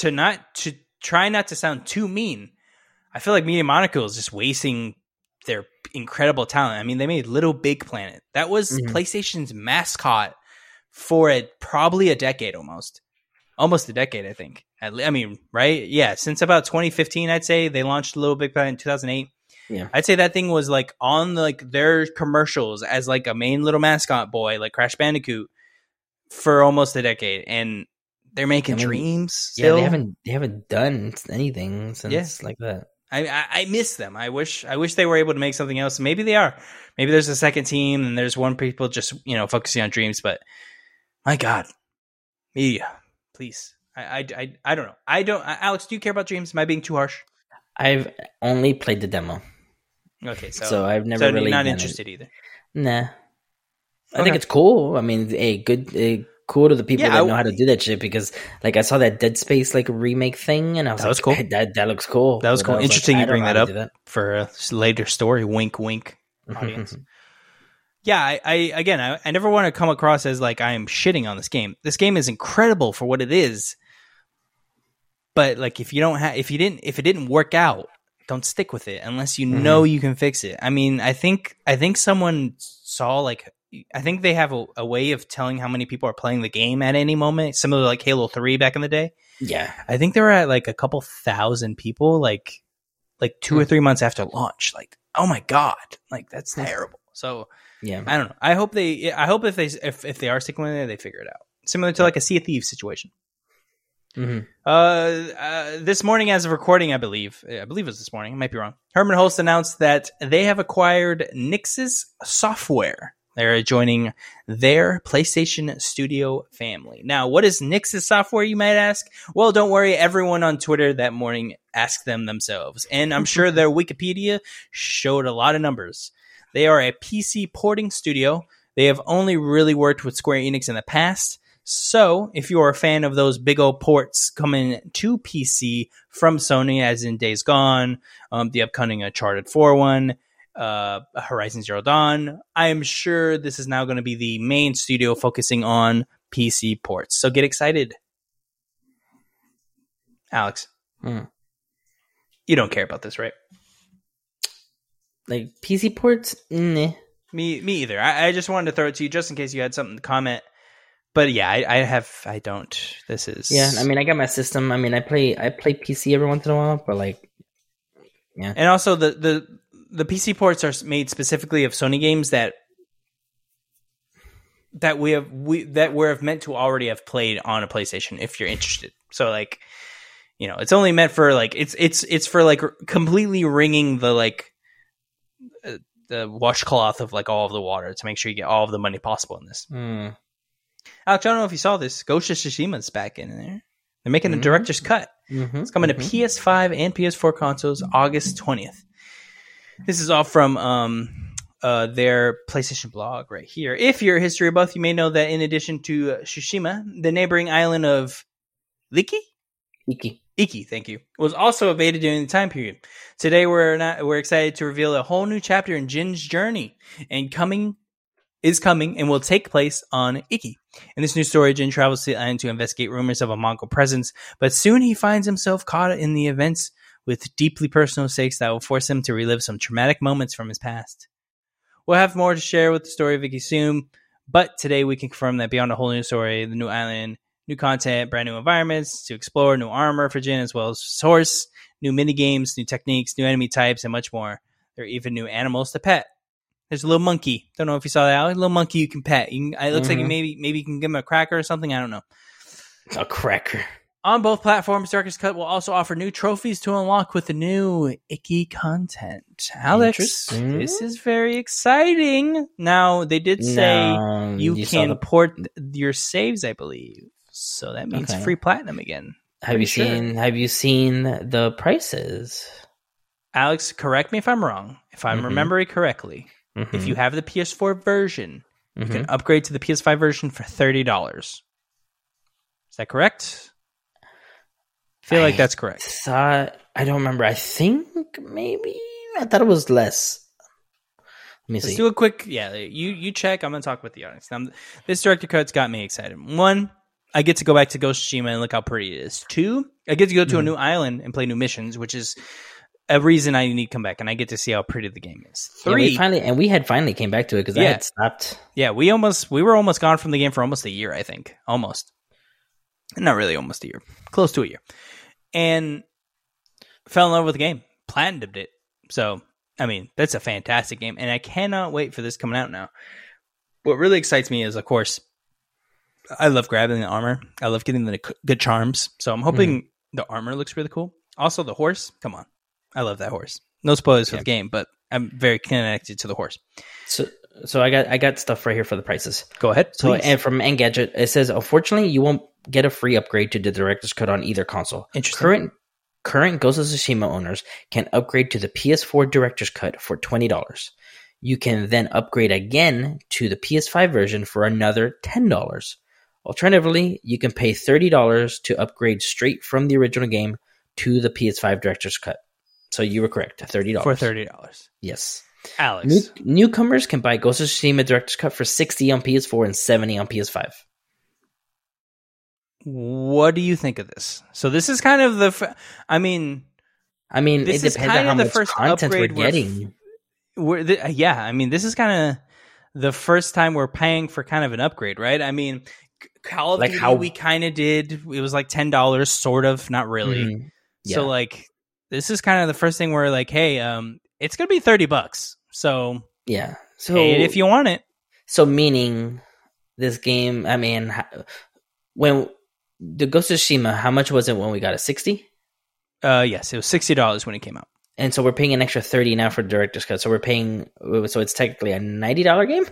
to not to try not to sound too mean. I feel like Media Monaco is just wasting their incredible talent. I mean, they made Little Big Planet. That was Mhm. PlayStation's mascot for a probably a decade almost. Almost a decade, I think. At le- I mean, right? Yeah, since about 2015, I'd say they launched Little Big Planet in 2008. Yeah. I'd say that thing was like on like their commercials as like a main little mascot boy, like Crash Bandicoot, for almost a decade, and they're making I mean, dreams. Yeah, they haven't they haven't done anything since Yeah. like that. I, I I miss them. I wish I wish they were able to make something else. Maybe they are. Maybe there's a second team and there's one people just you know focusing on dreams. But my God, media, please. I I I, I don't know. I don't. Alex, do you care about dreams? Am I being too harsh? I've only played the demo, Okay, so so, I've never so really not done it. interested either. Nah, I Okay. think it's cool. I mean, hey, good, eh, cool to the people Yeah, that I- know how to do that shit. Because like I saw that Dead Space like remake thing, and I was That like, was cool. "Hey, that that looks cool. That was But cool. Like, Interesting I you bring that up do for a later story. Wink, wink. [LAUGHS] Audience. Yeah, I, I again, I, I never want to come across as like I am shitting on this game. This game is incredible for what it is, but like if you don't have, if you didn't, if it didn't work out, don't stick with it unless you Mhm. know you can fix it. I mean, I think I think someone saw like I think they have a, a way of telling how many people are playing the game at any moment, similar to like Halo Three back in the day. yeah, I think they were at like a couple thousand people, like like two or Hmm. three months after launch. Like, oh my god, like that's terrible. So yeah. I don't know. I hope they. I hope if they if if they are sticking with it, they figure it out. Similar to like a Sea of Thieves situation. hmm Uh, uh, this morning, as of recording, I believe, I believe it was this morning. I might be wrong. Hermen Hulst announced that they have acquired Nixxes Software. They're joining their PlayStation Studio family. Now, what is Nixxes Software, you might ask? Well, don't worry. Everyone on Twitter that morning asked them themselves. And I'm sure [LAUGHS] their Wikipedia showed a lot of numbers. They are a PC porting studio. They have only really worked with Square Enix in the past. So, if you are a fan of those big old ports coming to PC from Sony, as in Days Gone, um, the upcoming Uncharted 4 one, uh, Horizon Zero Dawn, I am sure this is now going to be the main studio focusing on PC ports. So get excited. Alex, Hmm. you don't care about this, right? Like PC ports, nah. Me, me either. I, I just wanted to throw it to you just in case you had something to comment. But yeah, I, I have. I don't. This is. Yeah, I mean, I got my system. I mean, I play I play PC every once in a while, but like, yeah. and also the the the PC ports are made specifically of Sony games that that we have we that we're meant to already have played on a PlayStation if you're interested. So like, you know, it's only meant for like it's it's it's for like completely ringing the like the washcloth of like all of the water to make sure you get all of the money possible in this. mm, Alex, I don't know if you saw this. Ghost of Tsushima's back in there. They're making a Mhm. director's cut. mhm, It's coming mhm. to PS5 and PS4 consoles August 20th. This is all from um, uh, their PlayStation blog right here. If you're a history buff, you may know that in addition to uh, Tsushima, the neighboring island of Liki? Iki. Iki, thank you, was also evaded during the time period. Today, we're not we're excited to reveal a whole new chapter in Jin's journey, and coming is coming and will take place on Iki. In this new story, Jin travels to the island to investigate rumors of a Mongol presence, but soon he finds himself caught in the events with deeply personal stakes that will force him to relive some traumatic moments from his past. We'll have more to share with the story of Iki soon, but today we can confirm that beyond a whole new story, the new island, new content, brand new environments to explore, new armor for Jin as well as source, new mini games, new techniques, new enemy types, and much more. There are even new animals to pet. There's a little monkey. Don't know if you saw that. A little monkey you can pet. You can, it looks like Mhm. you maybe maybe you can give him a cracker or something. I don't know. A cracker. On both platforms, Director's Cut will also offer new trophies to unlock with the new Iki content. Alex, this is very exciting. Now they did say No, you, saw can the- port your saves, I believe. So that means Okay. free platinum again. have you sure. seen? Have you seen the prices? Alex, correct me if I'm wrong. If I'm Mhm. remembering correctly, if you have the PS4 version, you Mhm. can upgrade to the PS5 version for thirty dollars. Is that correct? feel like that's correct. Thought I don't remember. I think maybe I thought it was less. Let me Let's see. do a quick yeah. You you check. I'm gonna talk with the audience. Now, this director cut's got me excited. One, I get to go back to Ghost of Tsushima and look how pretty it is. Two, I get to go to a Mhm. new island and play new missions, which is a reason I need to come back, and I get to see how pretty the game is. Yeah, we Three, finally and we had finally came back to it because I had stopped. yeah, we almost we were almost gone from the game for almost a year. I think almost, not really almost a year, close to a year, and fell in love with the game, platinumed it. So I mean, that's a fantastic game, and I cannot wait for this coming out now. What really excites me is, of course, I love grabbing the armor. I love getting the good charms. So I'm hoping mm. the armor looks really cool. Also, the horse. Come on, I love that horse. No spoilers for the game, but I'm very connected to the horse. So so I got I got stuff right here for the prices. Go ahead. So please. and from Engadget, it says unfortunately you won't get a free upgrade to the director's cut on either console. Interesting. Current current Ghost of Tsushima owners can upgrade to the PS4 director's cut for twenty dollars. You can then upgrade again to the PS5 version for another ten dollars. Alternatively, you can pay thirty dollars to upgrade straight from the original game to the PS5 director's cut. So you were correct, thirty dollars for thirty dollars. Yes. Alex, New, newcomers can buy Ghost of Tsushima Director's Cut for 60 on PS4 and 70 on PS5. what do you think of this? So this is kind of the. F- I mean, I mean, This it is depends kind on of the first content we're upgrade we're getting. we're the, yeah. I mean, this is kind of the first time we're paying for kind of an upgrade, right? I mean, Call of Like Duty how- we kind of did. It was like ten dollars, sort of, not really. Mhm. So like, this is kind of the first thing where like, hey, um, it's gonna be thirty bucks. So yeah. So if you want it. so meaning this game, I mean, when the Ghost of Tsushima, how much was it when we got it? 60? Uh, yes, it was sixty dollars when it came out. And so we're paying an extra 30 now for Director's Cut. So we're paying, so it's technically a $90 game?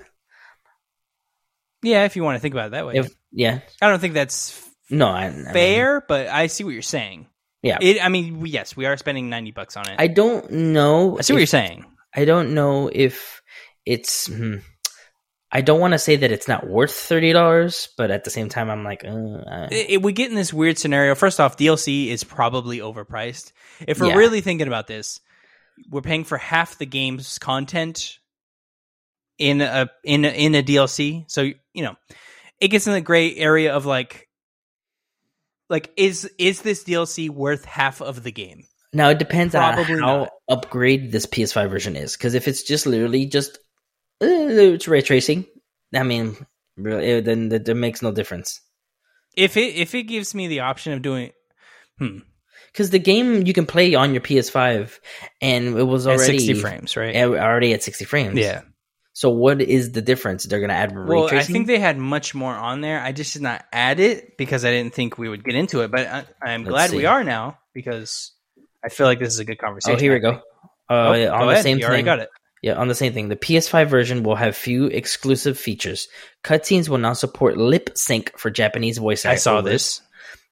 Yeah, if you want to think about it that way. If, yeah. I don't think that's No, I, I mean, fair, but I see what you're saying. Yeah. It, I mean, yes, we are spending ninety bucks on it. I don't know. I see what you're saying. I don't know if it's. Hmm, I don't want to say that it's not worth thirty dollars, but at the same time, I'm like, uh, uh, It, it- we get in this weird scenario. First off, DLC is probably overpriced. If we're Yeah. really thinking about this, we're paying for half the game's content in a in a, in a DLC. So you know, it gets in the gray area of like, like is is this DLC worth half of the game? now it depends Probably on how not. upgrade this PS5 version is. Because if it's just literally just uh, it's ray tracing, I mean, really, then that, makes no difference. If it if it gives me the option of doing, hmm, Because the game you can play on your PS5, and it was at already sixty frames, right? already at sixty frames. Yeah. So what is the difference? They're gonna add ray Well, I think they had much more on there. I just did not add it because I didn't think we would get into it. But I, I'm Let's glad see. we are now because I feel like this is a good conversation. oh, here we go. Uh, Oh, yeah, go on the ahead. same you thing. got it. Yeah, on the same thing. The PS5 version will have few exclusive features. Cutscenes will now support lip sync for Japanese voice actors. I saw this.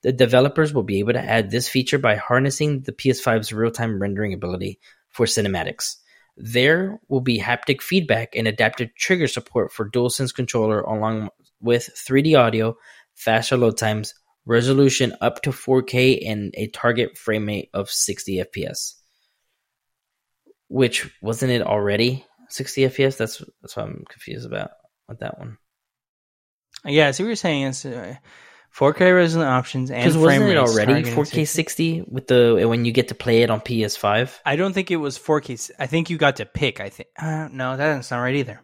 The developers will be able to add this feature by harnessing the PS5's real-time rendering ability for cinematics. There will be haptic feedback and adaptive trigger support for DualSense controller along with 3D audio, faster load times, resolution up to 4K and a target frame rate of 60 FPS. Which wasn't it already 60 FPS? That's that's what I'm confused about with that one. Yeah, so what you're saying is uh, 4K resolution options and Because frame wasn't it already 4K 60. 60 with the when you get to play it on PS5? I don't think it was 4K. I think you got to pick. I think. Uh, no, that doesn't sound right either.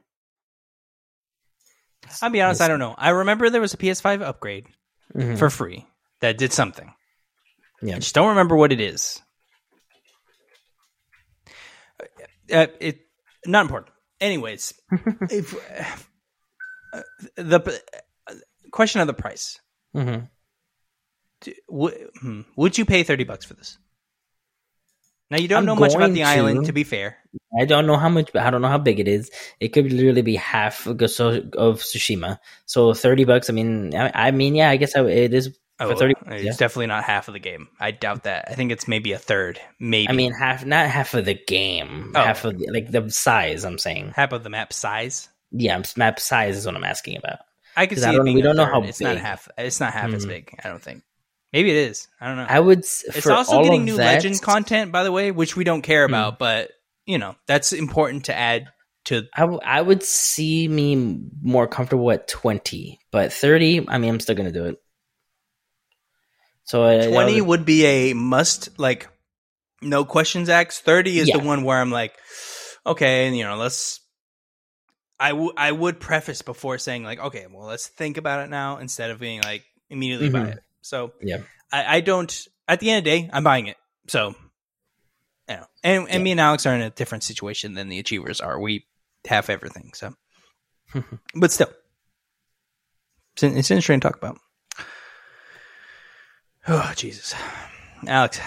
I'll be honest. I don't know. I remember there was a PS5 upgrade Mhm. for free that did something. Yeah. I just don't remember what it is. Uh, it not important. Anyways, [LAUGHS] if uh, the uh, question of the price, Mhm. Do- w- hmm, would you pay thirty bucks for this? Now you don't I'm know much about the island. to. To be fair, I don't know how much. I don't know how big it is. It could literally be half of Tsushima. So thirty bucks. I mean, I, I mean, yeah, I guess I, it is for thirty. it's yeah. definitely not half of the game. I doubt that. I think it's maybe a third. Maybe I mean, half not half of the game. Oh. Half of the, like the size. I'm saying. half of the map size. Yeah, map size is what I'm asking about. I can 'Cause see. I it don't- we don't know how it's not half. It's not half as Mhm. big. I don't think. Maybe it is. I don't know. I would. it's also getting new that- legend content, by the way, which we don't care about, but you know that's important to add to. I, w- I would see me more comfortable at 20, but 30, I mean, I'm still going to do it. So that Twenty would- would be a must, like no questions asked. Thirty is the one where I'm like, okay, and you know, let's. I, w- I would preface before saying like, okay, well, let's think about it now instead of being like immediately buy Mhm. it. So Yeah. I, I don't. At the end of the day, I'm buying it. So, you know, and and Yeah. me and Alex are in a different situation than the Achievers are. We have everything. So, [LAUGHS] but still, it's, it's interesting to talk about. Oh Jesus, Alex.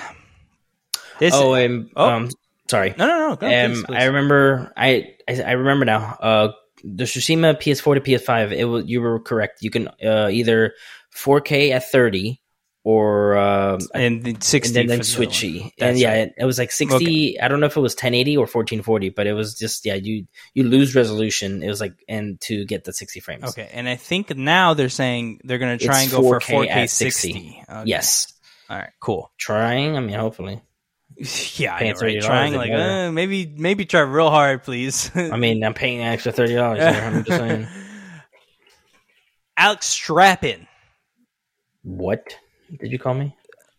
This oh, um, Oh. um, sorry. no no no. Go, um, please, please. I remember. I, I I remember now. Uh, the Tsushima PS4 to PS5. It was you were correct. You can uh, either 4K at 30 or um, and the and then, then for the switchy. And yeah, right. it, it was like 60. I don't know if it was 1080 or 1440, but it was just yeah. You you lose resolution. It was like and to get the 60 frames. Okay, and I think now they're saying they're going to try It's and go for 4K 4K at 60. 60. Okay. Yes, All right. Cool. trying. I mean, hopefully. [LAUGHS] Yeah, I know, right? Trying like uh, maybe maybe try real hard, please. [LAUGHS] I mean, I'm paying an extra thirty dollars. I'm just saying. [LAUGHS] Alex Strappin. What did you call me?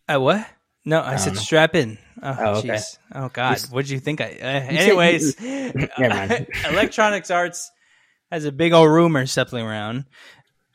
Uh, what? No, I, I said don't strap in. Oh, Oh, okay. jeez. Oh, God. What did you think? I. Uh, anyways. Electronics Arts has a big old rumor circling around.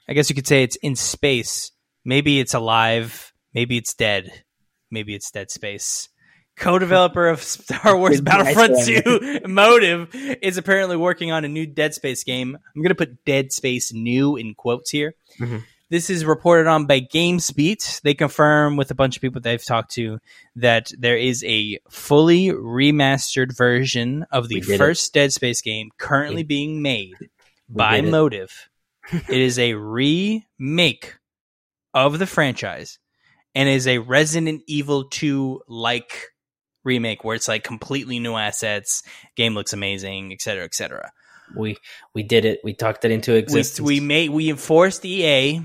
I guess you could say it's in space. Maybe it's alive. Maybe it's dead. Maybe it's Dead Space. Co-developer of Star Wars Battlefront 2, [LAUGHS] Motive, is apparently working on a new Dead Space game. I'm going to put Dead Space new in quotes here. Mhm. This is reported on by GamesBeat. They confirm with a bunch of people they've talked to that there is a fully remastered version of the did it. first Dead Space game currently We- being made by. Motive. [LAUGHS] it is a remake of the franchise and is a Resident Evil 2 like remake where it's like completely new assets, game looks amazing, etc., etc. We we did it. We talked it into We existence. we made we enforced EA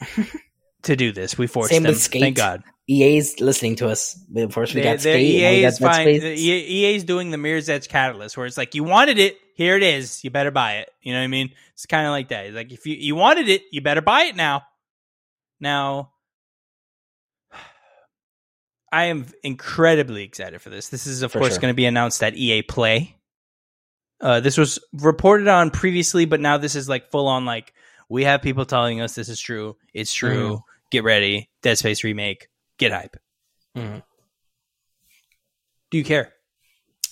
[LAUGHS] to do this. We forced Same them. with Skate. Thank God. EA's listening to us. We They- got Skate. we EA is fine. Space. The EA EA is doing the Mirror's Edge Catalyst, where it's like you wanted it, here it is. You better buy it. You know what I mean? It's kind of like that. It's like if you you wanted it, you better buy it now. Now, I am incredibly excited for this. This is of For course sure. going to be announced at EA Play. Uh, this was reported on previously, but now this is like full on. Like we have people telling us this is true. It's true. Mhm. Get ready. Dead Space remake. Get hype. Mhm. Do you care?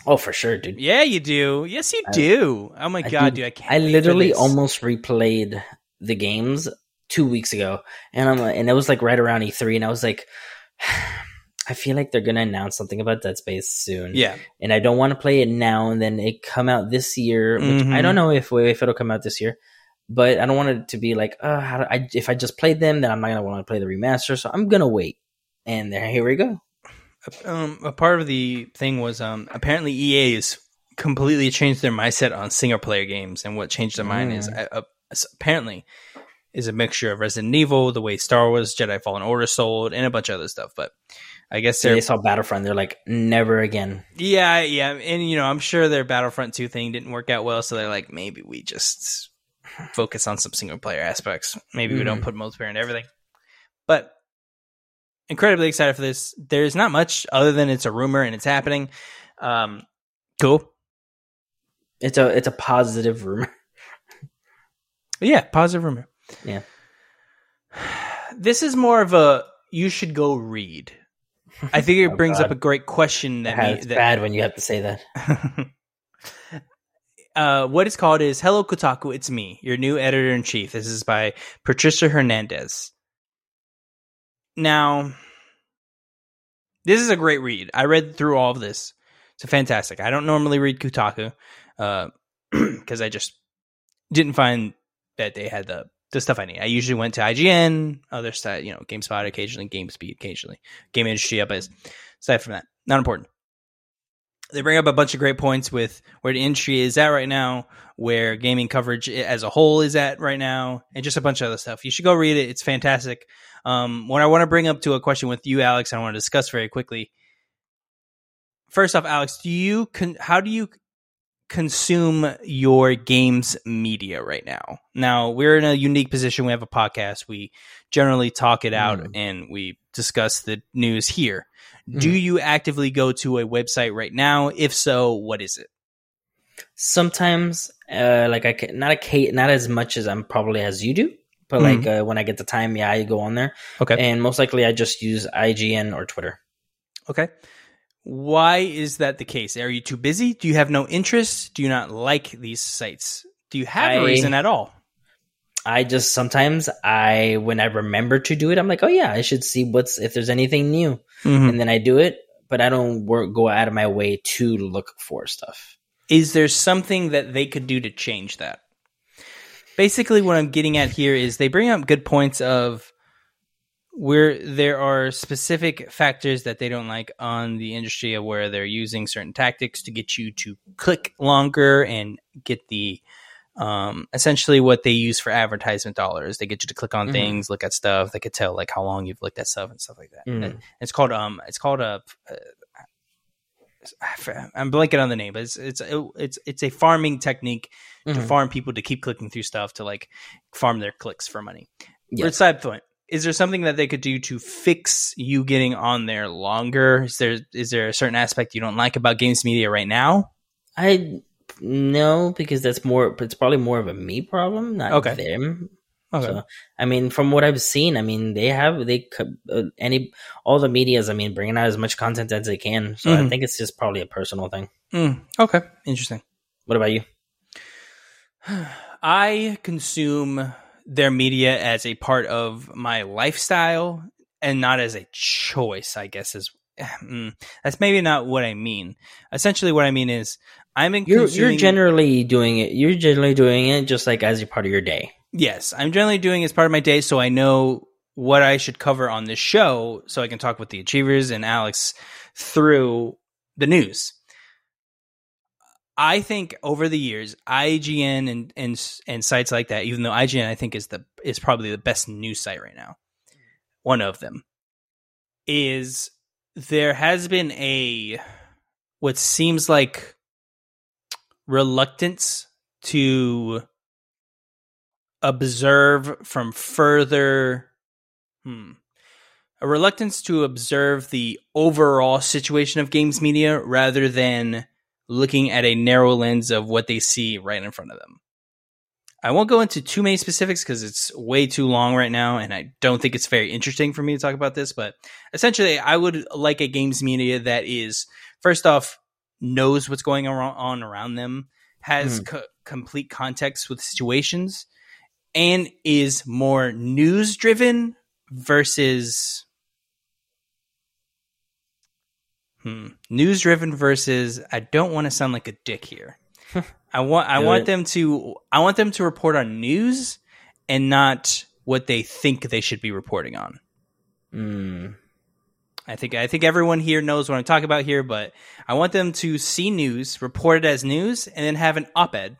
Oh, for sure, dude. Yeah, you do. Yes, you I- do. Oh my I god, do- dude! I can't. I literally almost replayed the games two weeks ago, and I'm like, and it was like right around E3, and I was like, [SIGHS] I feel like they're gonna announce something about Dead Space soon. Yeah, and I don't want to play it now and then it come out this year. Which Mhm. I don't know if if it'll come out this year, but I don't want it to be like, how do I, if I just played them, then I'm not gonna want to play the remaster. So I'm gonna wait. And there, here we go. um, a part of the thing was um, apparently EA has completely changed their mindset on single player games, and what changed their mind is Mm. uh, uh, apparently is a mixture of Resident Evil, the way Star Wars Jedi Fallen Order sold, and a bunch of other stuff. But I guess they're saw Battlefront, they're like, never again. yeah, yeah, and you know I'm sure their Battlefront two thing didn't work out well, so they're like maybe we just focus on some single player aspects. Maybe we don't Mhm. put multiplayer and everything. But incredibly excited for this. There's not much other than it's a rumor and it's happening. Um, cool. It's a it's a positive rumor. [LAUGHS] Yeah, positive rumor. Yeah. [SIGHS] This is more of a you should go read. I think it Oh, brings up a great question that, me, that bad when you have to say that. [LAUGHS] uh, what it's called is Hello Kotaku, it's me, your new editor in chief. This is by Patricia Hernandez. Now, this is a great read. I read through all of this. It's fantastic. I don't normally read Kotaku [CLEARS THROAT] because I just didn't find that they had the the stuff I need. I usually went to IGN, other stuff, you know, GameSpot occasionally, GamesBeat occasionally, GamesIndustry.biz. Aside from that, not important they bring up a bunch of great points with where the industry is at right now, where gaming coverage as a whole is at right now, and just a bunch of other stuff. You should go read it; it's fantastic. Um, what I want to bring up to a question with you, Alex, I want to discuss very quickly. First off, Alex, do you con- how do you consume your games media right now? Now we're in a unique position. We have a podcast. We generally talk it out Mm. and we discuss the news here. Mm. Do you actively go to a website right now? If so, what is it? Sometimes, uh, like I can, not a not as much as I'm probably as you do, but like uh, when I get the time, yeah, I go on there, Okay. and most likely I just use IGN or Twitter. Okay. Why is that the case? Are you too busy? Do you have no interest? Do you not like these sites? Do you have a I- reason at all? I just sometimes I when I remember to do it, I'm like, oh yeah, I should see what's if there's anything new, Mhm. and then I do it. But I don't work go out of my way to look for stuff. Is there something that they could do to change that? Basically, what I'm getting at here is they bring up good points of where there are specific factors that they don't like on the industry of where they're using certain tactics to get you to click longer and get the um, essentially what they use for advertisement dollars. They get you to click on Mhm. things, look at stuff. They could tell like how long you've looked at stuff and stuff like that. Mm. And It's called um, it's called a. Uh, I'm blanking on the name, but it's it's it's it's a farming technique to Mhm. farm people to keep clicking through stuff to like farm their clicks for money. But side point, is there something that they could do to fix you getting on there longer? Is there is there a certain aspect you don't like about games media right now? I no because that's more. It's probably more of a me problem, not Okay. them. Okay. So, I mean, from what I've seen, I mean, they have they uh, any all the media's. I mean, bringing out as much content as they can. So I Mhm. think it's just probably a personal thing. Mm, okay, interesting. What about you? [SIGHS] I consume their media as a part of my lifestyle and not as a choice, I guess is [SIGHS] mm, that's maybe not what I mean. Essentially what I mean is I'm in You're consuming, you're generally doing it. You're generally doing it just like as a part of your day. Yes, I'm generally doing it as part of my day so I know what I should cover on this show so I can talk with the achievers and Alex through the news. I think over the years, IGN and and and sites like that, even though IGN I think is the is probably the best news site right now, one of them. Is there has been a what seems like reluctance to observe from further hmm, a reluctance to observe the overall situation of games media rather than looking at a narrow lens of what they see right in front of them. I won't go into too many specifics because it's way too long right now, and I don't think it's very interesting for me to talk about this. But essentially, I would like a games media that is, first off, knows what's going on around them, has hmm. co- complete context with situations, and is more news driven versus hmm, news driven versus I don't want to sound like a dick here. [LAUGHS] I want I want them to I want them to report on news and not what they think they should be reporting on. Mm. I think I think everyone here knows what I'm talking about here, but I want them to see news, report it as news, and then have an op-ed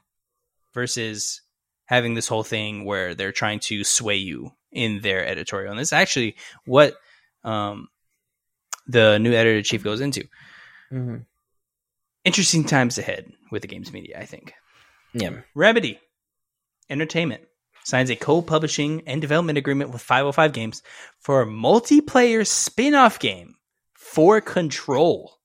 versus having this whole thing where they're trying to sway you in their editorial. And this is actually what um, the new editor chief goes into. Mhm. Interesting times ahead with the games media, I think. Yeah. Remedy Entertainment signs a co-publishing and development agreement with 505 Games for a multiplayer spin-off game for Control.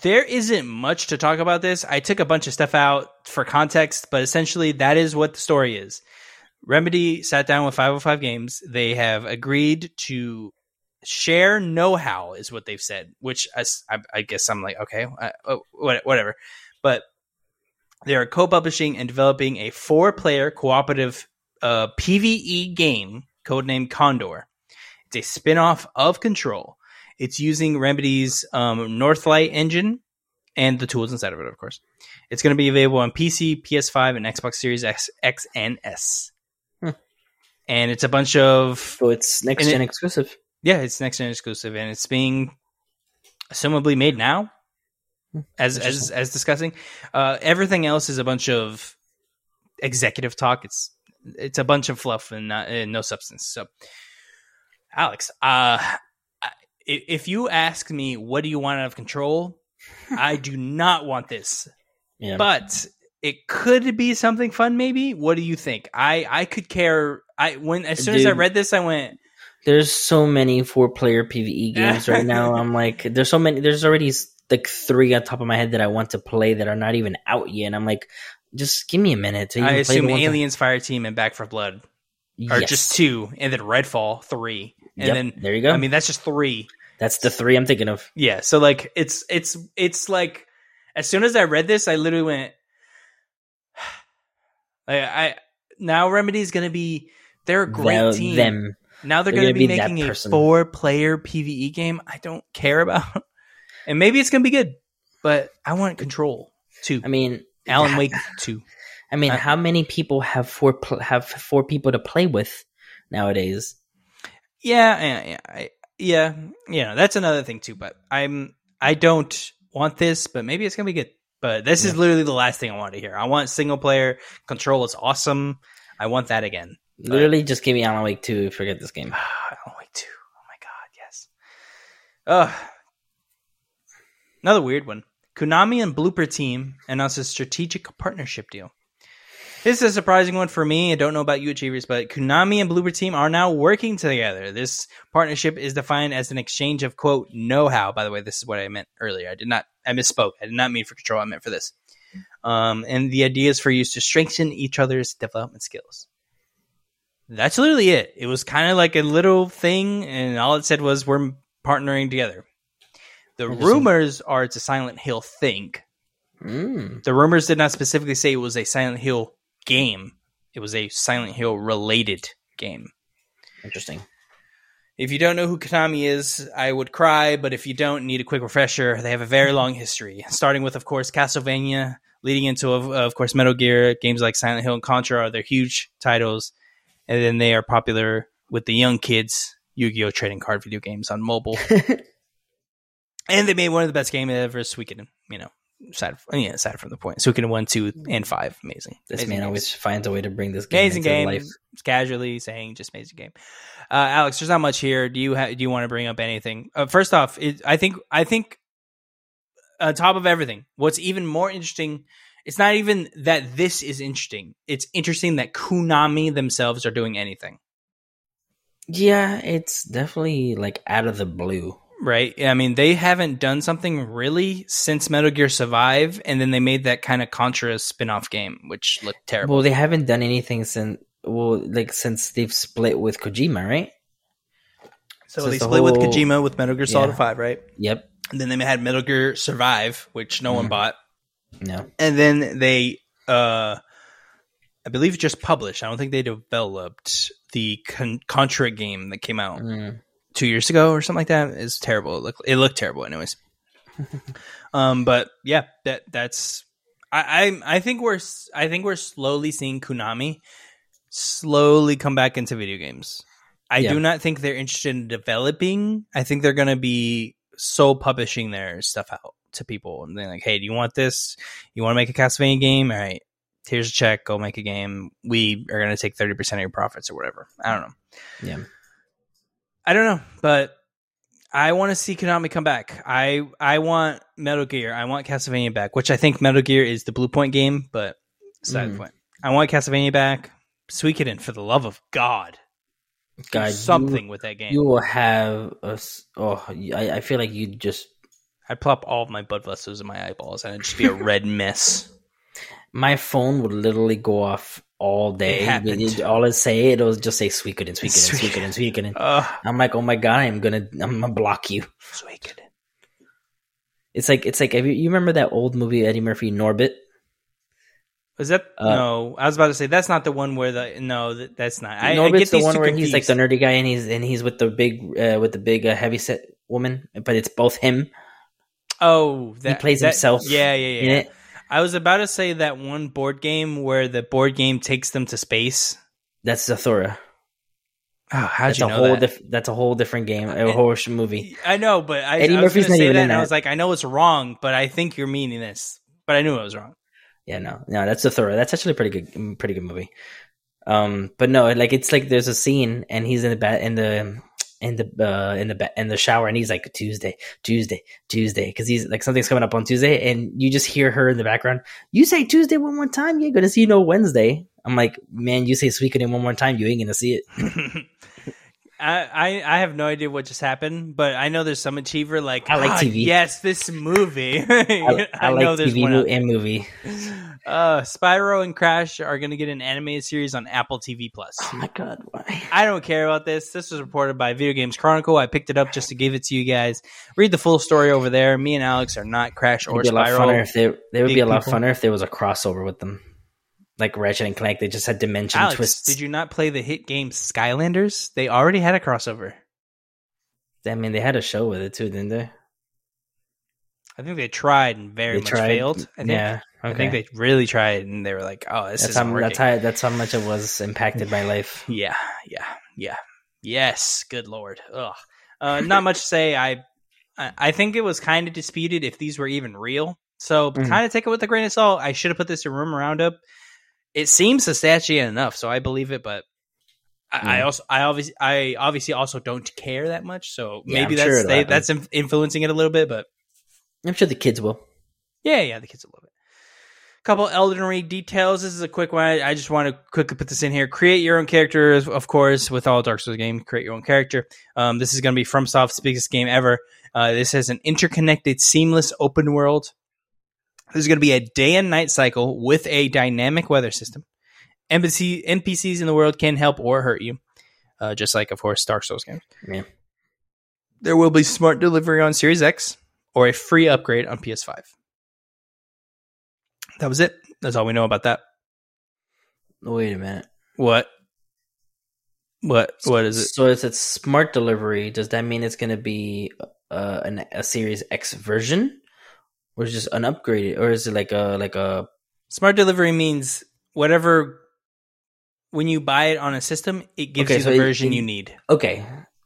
There isn't much to talk about this. I took a bunch of stuff out for context, but essentially that is what the story is. Remedy sat down with 505 Games. They have agreed to share know-how is what they've said, which I, I, I guess I'm like, okay, uh, oh, whatever. But they are co-publishing and developing a four-player cooperative uh, PVE game codenamed Condor. It's a spin-off of Control. It's using Remedy's um, Northlight engine and the tools inside of it, of course. It's going to be available on PC, PS5, and Xbox Series X, X and S. Hmm. And it's a bunch of So it's next gen it- exclusive. Yeah, it's next gen exclusive, and it's being assumably made now, Hmm, as as as discussing. Uh, everything else is a bunch of executive talk. It's it's a bunch of fluff and, not, and no substance. So, Alex, uh, if you ask me what do you want out of control, [LAUGHS] I do not want this. Yeah. But it could be something fun maybe. What do you think? I I could care I when as soon Dude, as I read this I went there's so many four player PvE [LAUGHS] games right now. I'm like there's so many there's already like three on top of my head that I want to play that are not even out yet. And I'm like just give me a minute. I assume Aliens, Fireteam, and Back 4 Blood are yes. just two, and then Redfall three, and yep, then there you go. I mean, that's just three. That's the three I'm thinking of. Yeah, so like it's it's it's like as soon as I read this, I literally went. [SIGHS] I, I now Remedy's gonna be they're a great team. Them. Now they're, they're gonna, gonna, be, making a four player PVE game. I don't care about, [LAUGHS] and maybe it's gonna be good, but I want control too. I mean, Alan Wake too. I mean, how many people have four pl- have four people to play with nowadays? Yeah, yeah, yeah, I, yeah. You that's another thing too. But I'm I don't want this, but maybe it's gonna be good. But this yeah. is literally the last thing I want to hear. I want single player control is awesome. I want that again. Literally, just give me Alan Wake two. Forget this game. [SIGHS] Alan Wake two. Oh my god, yes. Ugh. Another weird one. Konami and Bloober Team announced a strategic partnership deal. This is a surprising one for me. I don't know about you, Achievers, but Konami and Bloober Team are now working together. This partnership is defined as an exchange of quote know-how. By the way, this is what I meant earlier. I did not. I misspoke. I did not mean for control. I meant for this. Um, and the idea is for use to strengthen each other's development skills. That's literally it. It was kind of like a little thing, and all it said was we're partnering together. The rumors are it's a Silent Hill thing. Mm. The rumors did not specifically say it was a Silent Hill game. It was a Silent Hill related game. Interesting. If you don't know who Konami is, I would cry, but if you don't, need a quick refresher. They have a very long history, starting with, of course, Castlevania, leading into, of, of course, Metal Gear. Games like Silent Hill and Contra are their huge titles, and then they are popular with the young kids. Yu-Gi-Oh! trading card video games on mobile. [LAUGHS] and they made one of the best games ever, Suikoden. You know, aside from, yeah, aside from the point, Suikoden one, two, and five, amazing. This amazing man games. always finds a way to bring this game amazing game. Life. Casually saying, just amazing game. Uh, Alex, there's not much here. Do you ha- do you want to bring up anything? Uh, first off, it, I think I think on top of everything, what's even more interesting. It's not even that this is interesting. It's interesting that Konami themselves are doing anything. Yeah, it's definitely like out of the blue right? I mean, they haven't done something really since Metal Gear Survive, and then they made that kind of Contra spin-off game, which looked terrible. Well, they haven't done anything since well, like since they've split with Kojima, right? So since they split the whole... with Kojima with Metal Gear Solid yeah. Five, right? Yep. And then they had Metal Gear Survive, which no mm. one bought. No. And then they, uh I believe, just published. I don't think they developed the Con- Contra game that came out. Mm two years ago or something like that. It's terrible. It looked, it looked terrible, anyways. [LAUGHS] um, but yeah, that that's I, I I think we're I think we're slowly seeing Konami slowly come back into video games. I yeah. do not think they're interested in developing. I think they're going to be so publishing their stuff out to people, and they're like, "Hey, do you want this? You want to make a Castlevania game? All right, here's a check. Go make a game. We are going to take thirty percent of your profits or whatever. I don't know. Yeah, I don't know, but I want to see Konami come back. I I want Metal Gear. I want Castlevania back, which I think Metal Gear is the Bluepoint game, but side mm. point. I want Castlevania back. Suikoden, for the love of God. God, something you, with that game. You will have a. Oh, I, I feel like you just. I'd plop all of my blood vessels in my eyeballs, and it'd just be a red [LAUGHS] mess. My phone would literally go off all day. It all it say it was just say Suikoden, Suikoden, Suikoden, Suikoden. Uh, I'm like, oh my god, I'm gonna, I'm gonna block you. Suikoden. It's like, it's like, you, you remember that old movie Eddie Murphy, Norbit? Was that uh, no? I was about to say that's not the one where the no, that, that's not. I, Norbit's I get the one where confused. he's like the nerdy guy and he's and he's with the big uh, with the big uh, heavy set woman, but it's both him. Oh, that, he plays that, himself. Yeah, yeah, yeah. I was about to say that one board game where the board game takes them to space. That's Zathura. Oh, how'd that's you know whole that? Dif- that's a whole different game, a whole movie. I know, but I, Eddie I Murphy's not even that, in that. I was like, I know it's wrong, but I think you're meaning this. But I knew it was wrong. Yeah, no, no, that's Zathura. That's actually a pretty good, pretty good movie. Um, but no, like it's like there's a scene and he's in the bed in the in the uh, in the be- in the shower and he's like Tuesday, Tuesday, Tuesday because he's like something's coming up on Tuesday and you just hear her in the background. You say Tuesday one more time, you ain't gonna see no Wednesday. I'm like, man, you say Suikoden one more time, you ain't gonna see it. [LAUGHS] I, I I have no idea what just happened, but I know there's some achiever like I like "Ah, TV." Yes, this movie. [LAUGHS] I, I, like there's TV one mo- and movie. Uh, Spyro and Crash are going to get an animated series on Apple TV Plus. Oh my god, why? I don't care about this. This was reported by Video Games Chronicle. I picked it up just to give it to you guys. Read the full story over there. Me and Alex are not Crash or It'd be a lot funner if they they would big be a lot people. funner if there was a crossover with them, like Ratchet and Clank. They just had dimension Alex, twists. did you not play the hit game Skylanders? They already had a crossover. I mean, they had a show with it too, didn't they? I think they tried and very they much tried. failed. I think. yeah, okay. I think they really tried and they were like, "Oh, this isn't how working." that's how that's how much it was impacted my life. [LAUGHS] Yeah, yeah, yeah. Yes, good lord. Ugh. Uh, not much to say. I, I I think it was kind of disputed if these were even real. So [LAUGHS] Mhm. kind of take it with a grain of salt. I should have put this in room roundup. It seems substantiated enough, so I believe it. But I, I Mm. also, I obviously, I obviously also don't care that much. So Yeah, maybe I'm sure that's it'll they, that's influencing it a little bit. But I'm sure the kids will. yeah, yeah, the kids will love it. A Couple Elden Ring details. This is a quick one. I just want to quickly put this in here. Create your own character, of course, with all Dark Souls games. Create your own character. Um, this is going to be FromSoft's biggest game ever. Uh, this has an interconnected, seamless open world. There's going to be a day and night cycle with a dynamic weather system. NPC, NPCs in the world can help or hurt you, uh, just like, of course, Dark Souls games. Yeah. There will be smart delivery on Series X or a free upgrade on PS5. That was it. That's all we know about that. Wait a minute. What? What? What is it? So if it's smart delivery, does that mean it's going to be uh, an, a Series X version, or is it just an upgraded, or is it like a like a Smart delivery means whatever. When you buy it on a system, it gives Okay, you so the it- version it- you need. okay,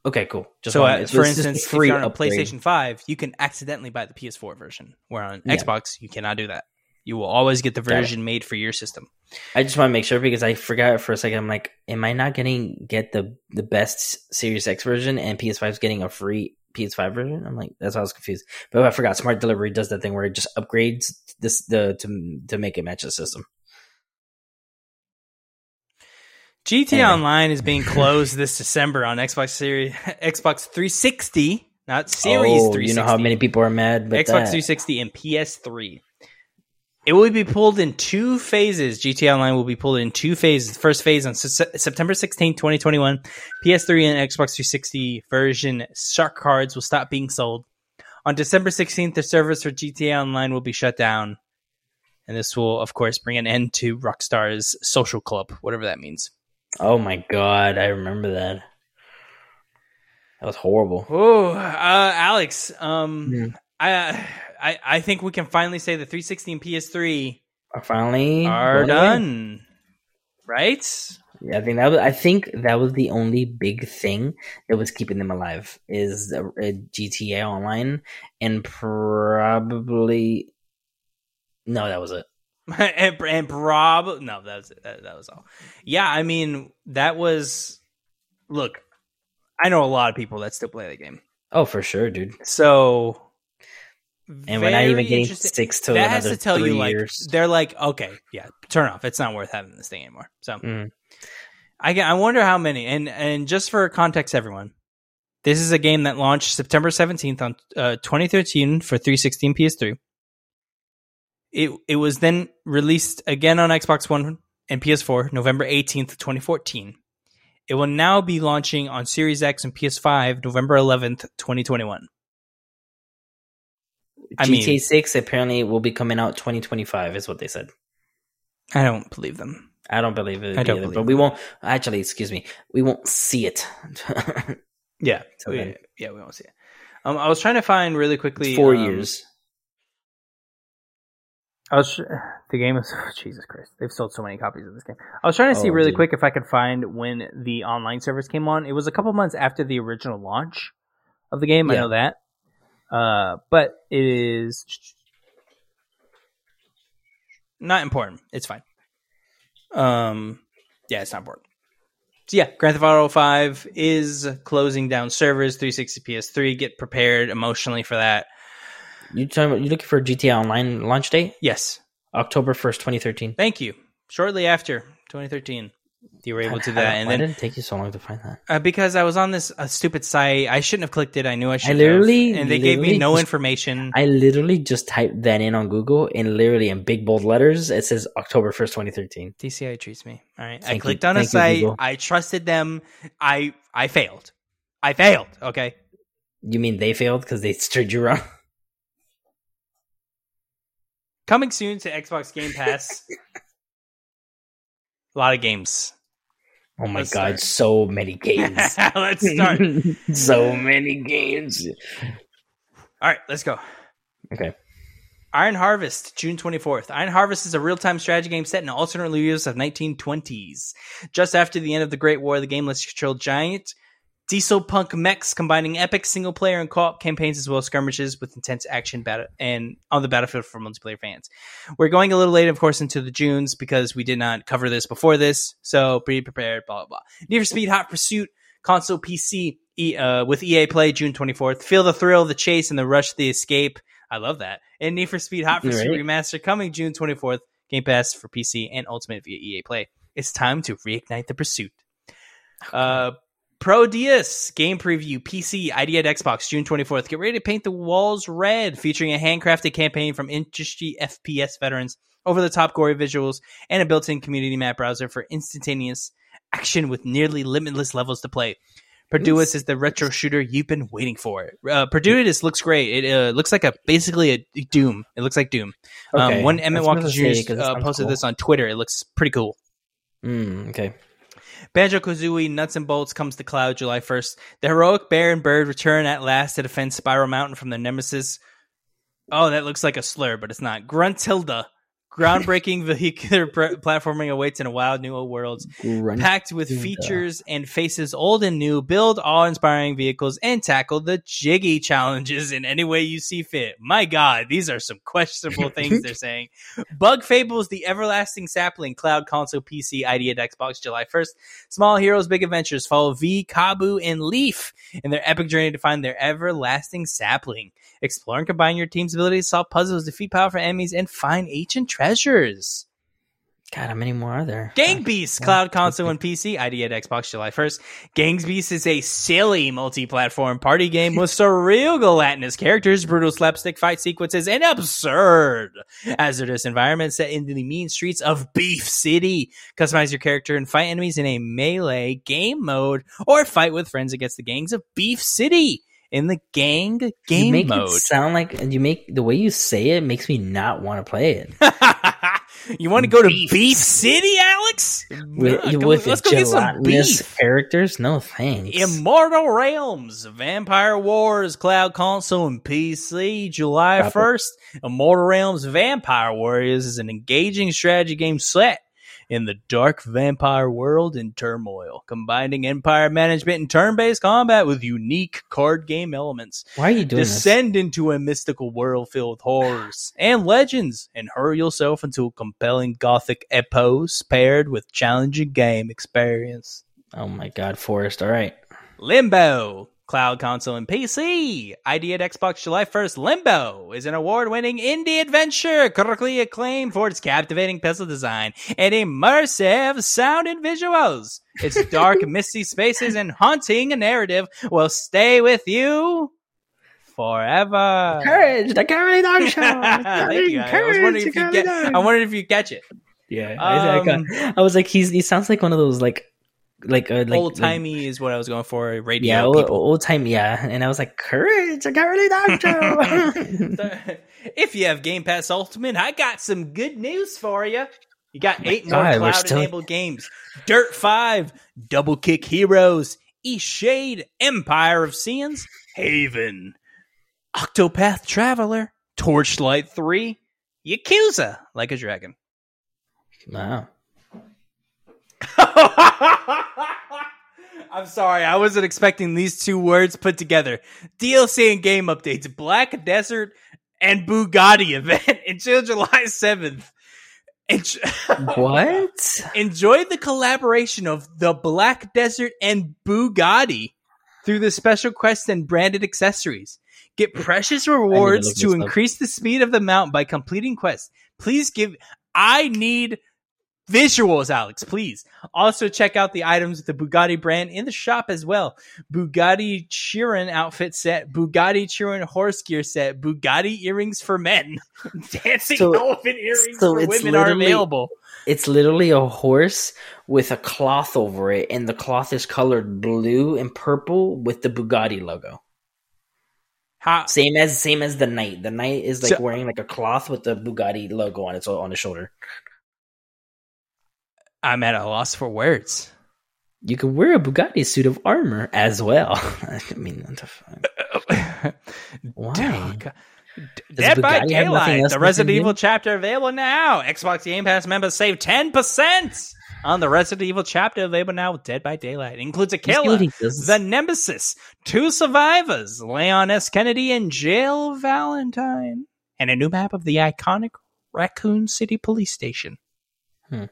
okay, cool. Just so, uh, for [LAUGHS] instance, if you're on a. PlayStation Five, you can accidentally buy the PS4 version. Where on Yeah. Xbox, you cannot do that. You will always get the version made for your system. I just want to make sure because I forgot for a second. I'm like, am I not getting get the the best Series X version and PS5 is getting a free PS5 version? I'm like, that's why I was confused. But I forgot. Smart delivery does that thing where it just upgrades this the to to make it match the system. GTA Anyway. Online is being closed this [LAUGHS] December on Xbox Series, Xbox 360, not Series oh, 360. you know how many people are mad, but Xbox that. 360 and PS3. It will be pulled in two phases. GTA Online will be pulled in two phases. First phase on Se- September 16, 2021. PS3 and Xbox 360 version shark cards will stop being sold. On December 16th, the servers for GTA Online will be shut down. And this will, of course, bring an end to Rockstar's social club, whatever that means. Oh my god, I remember that. That was horrible. Oh, uh, Alex, um, Yeah. I, I, I think we can finally say the 360 and PS3 Are finally are going away. done. Right? Yeah, I think that was. I think that was the only big thing that was keeping them alive is uh, GTA Online, and probably no, that was it. [LAUGHS] and, and prob no, that was. That, that was all. Yeah, I mean that was. Look, I know a lot of people that still play the game, Oh, for sure, dude. so. And we're not even getting six to That has another to tell three you, like, years. they're like, okay, yeah, turn off. It's not worth having this thing anymore. So, Mm. I I wonder how many. And and just for context, everyone, this is a game that launched September seventeenth on uh, 2013 for 360 and PS3. It it was then released again on Xbox One and PS4 November 18th, 2014. It will now be launching on Series X and PS5 November 11th, 2021. I GTA mean- Six apparently will be coming out 2025, is what they said. I don't believe them. I don't believe it I don't either, believe but we won't. Actually, excuse me, we won't see it. [LAUGHS] Yeah, we, yeah, we won't see it. Um, I was trying to find really quickly Four um, years. I was [SIGHS] the game is [SIGHS] Jesus Christ. They've sold so many copies of this game. I was trying to see Oh, really dude. quick if I could find when the online service came on. It was a couple months after the original launch of the game. I know that. Uh, but it is not important. It's fine. Um, Yeah, it's not important. So yeah, Grand Theft Auto 5 is closing down servers, 360 PS3. Get prepared emotionally for that. You talking about you looking for a GTA Online launch date? Yes. October first, twenty thirteen. Thank you. Shortly after 2013, you were able to do that, and why then did it take you so long to find that? uh, because I was on this uh, stupid site, I shouldn't have clicked it. I knew I should. I literally- have, and they gave me no just- information. I literally just typed that in on Google, and literally in big bold letters, it says October first, twenty thirteen. DCI treats me. All right, I Thank you. clicked on a Thank you, site. Google. I trusted them. I I failed. I failed. Okay. You mean they failed because they [LAUGHS] steered you wrong? Coming soon to Xbox Game Pass. [LAUGHS] a lot of games. Oh my Let's god, start. so many games. [LAUGHS] Let's start. [LAUGHS] so many games. All right, let's go. Okay. Iron Harvest, June 24th. Iron Harvest is a real time strategy game set in alternate years of 1920s. Just after the end of the Great War, the game lets you control giant diesel punk mechs, combining epic single player and co op campaigns as well as skirmishes with intense action battle and on the battlefield for multiplayer fans. We're going a little late, of course, into the Junes because we did not cover this before this, so be prepared. Blah blah blah. Need for Speed Hot Pursuit console PC E- uh, with EA Play June 24th. Feel the thrill, the chase, and the rush, of the escape. I love that. And Need for Speed Hot Pursuit Right. Remaster coming June 24th. Game Pass for PC and Ultimate via EA Play. It's time to reignite the pursuit. Uh, Prodeus game preview PC ID at Xbox June 24th. Get ready to paint the walls red, featuring a handcrafted campaign from industry FPS veterans, over the top gory visuals, and a built in community map browser for instantaneous action with nearly limitless levels to play. Prodeus is the retro shooter you've been waiting for. Uh, Prodeus looks great. It uh, looks like a basically a Doom. It looks like Doom. Okay. Um, one Emmett Walker Jr. say, 'cause it Uh, posted cool. this on Twitter. It looks pretty cool. Mm, okay. Banjo Kazooie Nuts and Bolts comes to Cloud July 1st. The heroic bear and bird return at last to defend Spiral Mountain from their nemesis. Oh, that looks like a slur, but it's not. Gruntilda. Groundbreaking vehicular [LAUGHS] pr- platforming awaits in a wild new world, Run. packed with features and faces old and new. Build awe-inspiring vehicles and tackle the jiggy challenges in any way you see fit. My God, these are some questionable [LAUGHS] things they're saying. Bug Fables: The Everlasting Sapling, Cloud Console, PC, ID at Xbox, July 1st. Small Heroes, Big Adventures follow Vi, Kabbu, and Leif in their epic journey to find their everlasting sapling. Explore and combine your team's abilities, solve puzzles, defeat powerful enemies, and find ancient treasures. God, how many more are there? Gang uh, Beasts, Cloud Console and PC, ID at Xbox July 1st. Gang Beasts is a silly multi-platform party game with [LAUGHS] surreal gelatinous characters, brutal slapstick fight sequences, and absurd hazardous environments set in the mean streets of Beef City. Customize your character and fight enemies in a melee game mode, or fight with friends against the gangs of Beef City in the gang you game make mode. it sound like you make the way you say it makes me not want to play it. [LAUGHS] you want to go to Beef. City, Alex? With, Yeah, with let's go get some beef. characters, no thanks. Immortal Realms, Vampire Wars, Cloud Console, and PC, July 1st. Immortal Realms Vampire Warriors is an engaging strategy game set in the dark vampire world in turmoil, combining empire management and turn based combat with unique card game elements. Why are you doing this? Descend into a mystical world filled with horrors and legends and hurl yourself into a compelling gothic epos paired with challenging game experience. Oh my god, Forrest. All right. Limbo, Cloud Console and PC. ID at Xbox July 1st. Limbo is an award winning indie adventure critically acclaimed for its captivating puzzle design and immersive sound and visuals. Its dark, [LAUGHS] misty spaces and haunting narrative will stay with you forever. Courage, the Cowardly Dog Show. Thank you. I was wondering if you get. I wondered if you catch it. Yeah, I, I, got- Um, I was like, he's he sounds like one of those like like uh, like Old timey is what I was going for. like, Radio yeah, old, old time, yeah. And I was like, courage, the Cowardly Dog [LAUGHS] Show. if you have Game Pass Ultimate, I got some good news for you. You got eight more God, we're cloud still- enabled games Dirt 5, Double Kick Heroes, Eastshade, Empire of Sins, Haven, Octopath Traveler, Torchlight 3, Yakuza, Like a Dragon. wow. [LAUGHS] I'm sorry, I wasn't expecting these two words put together. DLC and game updates, Black Desert and Bugatti event [LAUGHS] until July 7th. [LAUGHS] what? Enjoy the collaboration of the Black Desert and Bugatti through the special quests and branded accessories. Get precious rewards to increase the speed of the mount by completing quests. Please give. I need visuals, Alex, please. Also, check out the items with the Bugatti brand in the shop as well. Bugatti Chiron outfit set, Bugatti Chiron horse gear set, Bugatti earrings for men, [LAUGHS] dancing so, elephant earrings so for women are available. It's literally a horse with a cloth over it, and the cloth is colored blue and purple with the Bugatti logo. How? Same as same as the knight. The knight is like so, wearing like a cloth with the Bugatti logo on its on his shoulder. I'm at a loss for words. You could wear a Bugatti suit of armor as well. [LAUGHS] I mean, [LAUGHS] why? Dog. Dead by Daylight, the Resident Evil chapter available now. Xbox Game Pass members save 10% on the Resident Evil chapter available now with Dead by Daylight. It includes a killer, the Nemesis, two survivors, Leon S. Kennedy and Jill Valentine, and a new map of the iconic Raccoon City Police Station. Hmm.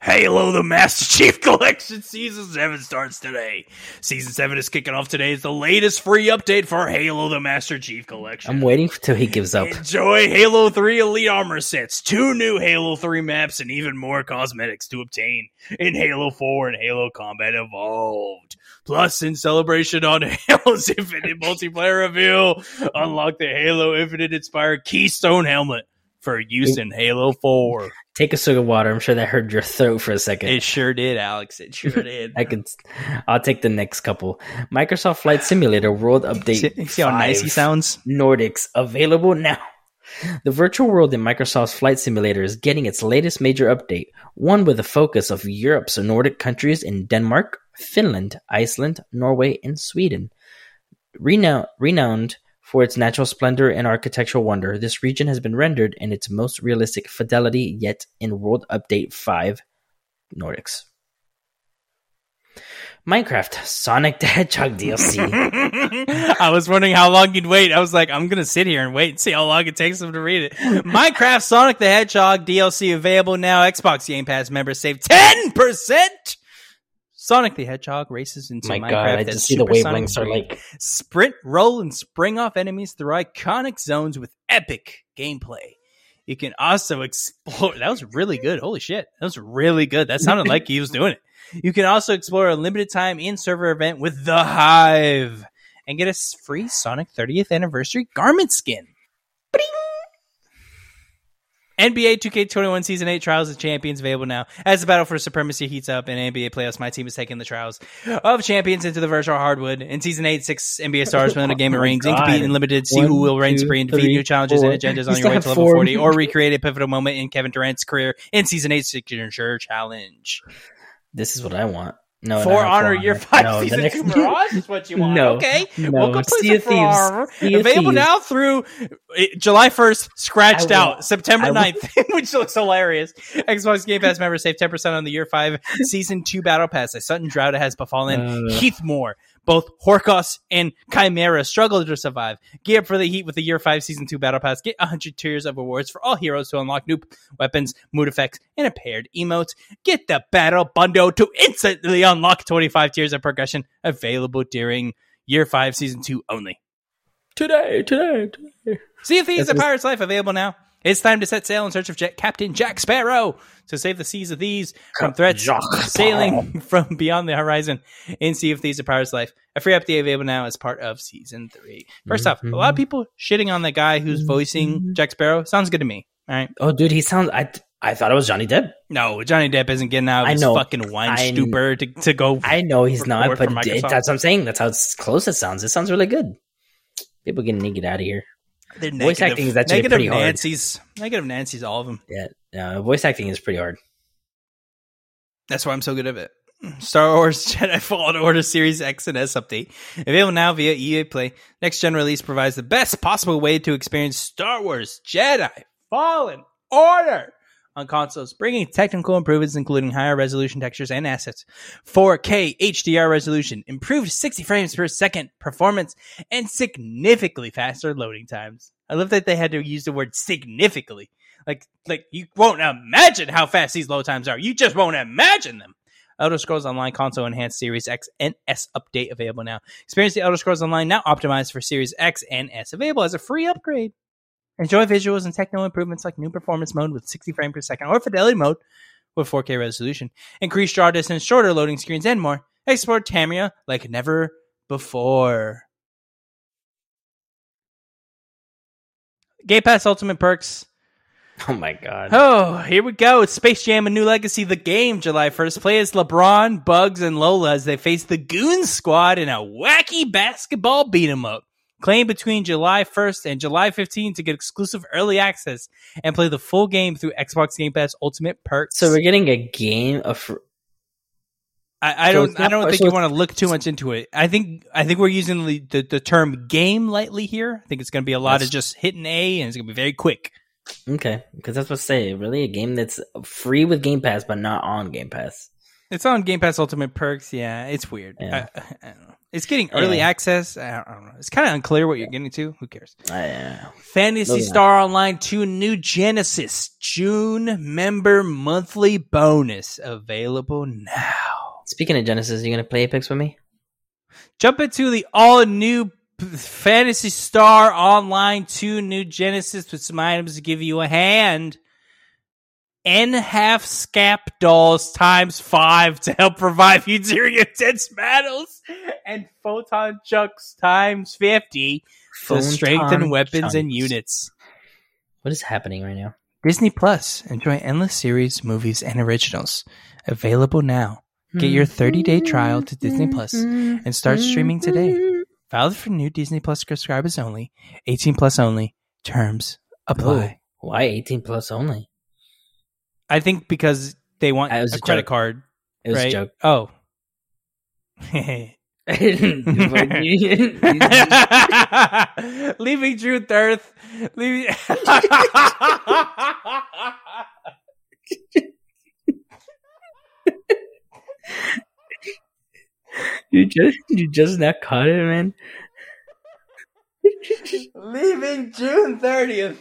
Halo the Master [LAUGHS] Chief Collection Season 7 starts today. Season 7 is kicking off today. It's the latest free update for Halo the Master Chief Collection. I'm waiting till he gives up. Enjoy Halo 3 Elite Armor sets, two new Halo 3 maps, and even more cosmetics to obtain in Halo 4 and Halo Combat Evolved. Plus, in celebration on [LAUGHS] Halo's Infinite multiplayer reveal, unlock the Halo Infinite inspired Keystone helmet for use in Halo 4. Take a sip of water. I'm sure that hurt your throat for a second. It sure did, Alex. It sure [LAUGHS] did. I can. I'll take the next couple. Microsoft Flight Simulator World Update. See, see how nice he sounds. Nordics available now. The virtual world in Microsoft's Flight Simulator is getting its latest major update, one with a focus of Europe's Nordic countries in Denmark, Finland, Iceland, Norway, and Sweden. Renowned, renowned for its natural splendor and architectural wonder, this region has been rendered in its most realistic fidelity yet in World Update 5 Nordics. Minecraft Sonic the Hedgehog DLC. [LAUGHS] I was wondering how long you'd wait. I was like, I'm gonna sit here and wait and see how long it takes them to read it. Minecraft Sonic the Hedgehog DLC available now. Xbox Game Pass members save ten percent Sonic the Hedgehog races into My Minecraft God, I just see the wavelengths are like sprint, roll, and spring off enemies through iconic zones with epic gameplay. You can also [LAUGHS] explore. That was really good. Holy shit, that was really good. That sounded like he was doing it. You can also explore a limited time in server event with the Hive and get a free Sonic 30th anniversary garment skin. Bing! NBA 2K21 Season 8 Trials of Champions available now. As the battle for supremacy heats up in NBA playoffs, my team is taking the Trials of Champions into the virtual hardwood. In Season 8, six NBA stars win a game of [LAUGHS] oh rings, incomplete and limited. See One, who will reign supreme, and defeat new challenges four. and agendas on your way to level 40, or recreate a pivotal moment in Kevin Durant's career in Season 8 Signature Challenge. This is what I want. No, For Honor Year Five no, Season next... Two [LAUGHS] Mirage is what you want. no, okay. No. Welcome to For Honor. Available now through uh, July first. Scratched out September 9th, [LAUGHS] which looks hilarious. Xbox Game Pass members save ten percent on the Year Five Season Two Battle Pass. A sudden drought has befallen uh, Heathmoor both Horkos and Chimera struggle to survive. Gear up for the heat with the Year 5 Season 2 Battle Pass. Get 100 tiers of rewards for all heroes to unlock new weapons, mood effects, and a paired emotes. Get the Battle Bundle to instantly unlock 25 tiers of progression available during Year 5 Season 2 only. Today, today, today. Sea of Thieves, A Pirate's Life available now. It's time to set sail in search of Jet Captain Jack Sparrow to save the seas of these from threats sailing [LAUGHS] from beyond the horizon in Sea of Thieves: A Pirate's Life. A free update available now as part of season three. 1st off, a lot of mm-hmm. people shitting on the guy who's voicing mm-hmm. Jack Sparrow. Sounds good to me. All right. Oh, dude, he sounds. I I thought it was Johnny Depp. No, Johnny Depp isn't getting out of I his know, fucking wine I, stupor to, to go. I know he's not, but it, that's what I'm saying. That's how close it sounds. It sounds really good. People getting to get out of here. They're voice acting is actually negative pretty Nancy's, hard. Negative Nancy's, all of them. Yeah, voice acting is pretty hard. That's why I'm so good at it. Star Wars [LAUGHS] Jedi Fallen Order Series X and S update. Available now via EA Play. Next gen release provides the best possible way to experience Star Wars Jedi Fallen Order on consoles, bringing technical improvements including higher resolution textures and assets, 4K HDR resolution, improved 60 frames per second performance, and significantly faster loading times. I love that they had to use the word significantly. Like, like you won't imagine how fast these load times are. You just won't imagine them. Elder Scrolls Online console enhanced Series X and S update available now. Experience the Elder Scrolls Online now optimized for Series X and S available as a free upgrade. Enjoy visuals and technical improvements like new performance mode with 60 frames per second or fidelity mode with 4K resolution, increased draw distance, shorter loading screens, and more. Explore Tamriel like never before. Game Pass Ultimate Perks. Oh my god. Oh, here we go. It's Space Jam A New Legacy, the game, July 1st. Play as LeBron, Bugs, and Lola as they face the Goon Squad in a wacky basketball beat 'em up. Claim between July 1st and July 15th to get exclusive early access and play the full game through Xbox Game Pass Ultimate Perks. So we're getting a game of I, I So don't. I don't think you want to look too much into it. I think. I think we're using the, the, the term game lightly here. I think it's going to be a lot That's- of just hitting A, and it's going to be very quick. okay because that's what I say. Really, a game that's free with Game Pass but not on Game Pass. It's on Game Pass Ultimate Perks. Yeah, it's weird. Yeah. I, [LAUGHS] I don't know. It's getting early Yeah. access. I don't, I don't know. It's kind of unclear what you're getting to. Who cares? I, uh, Phantasy on. Star Online 2 New Genesis June member monthly bonus available now. speaking of Genesis, you gonna play Apex with me? Jump into the all new Phantasy Star Online 2 New Genesis with some items to give you a hand. N half Scape Dolls times five to help revive you during [LAUGHS] intense battles, and photon chucks times 50 to strengthen weapons and units. What is happening right now? Disney Plus. Enjoy endless series, movies, and originals. Available now. Get your 30-day trial to Disney Plus and start streaming today. Valid for new Disney Plus subscribers only. 18 plus only. Terms apply. Why 18 plus only? I think because they want a a credit joke. card, It was right? a joke. Oh. [LAUGHS] Leaving Drew Thirth. Leaving. [LAUGHS] you just you just now caught it, man. [LAUGHS] Leaving June 30th.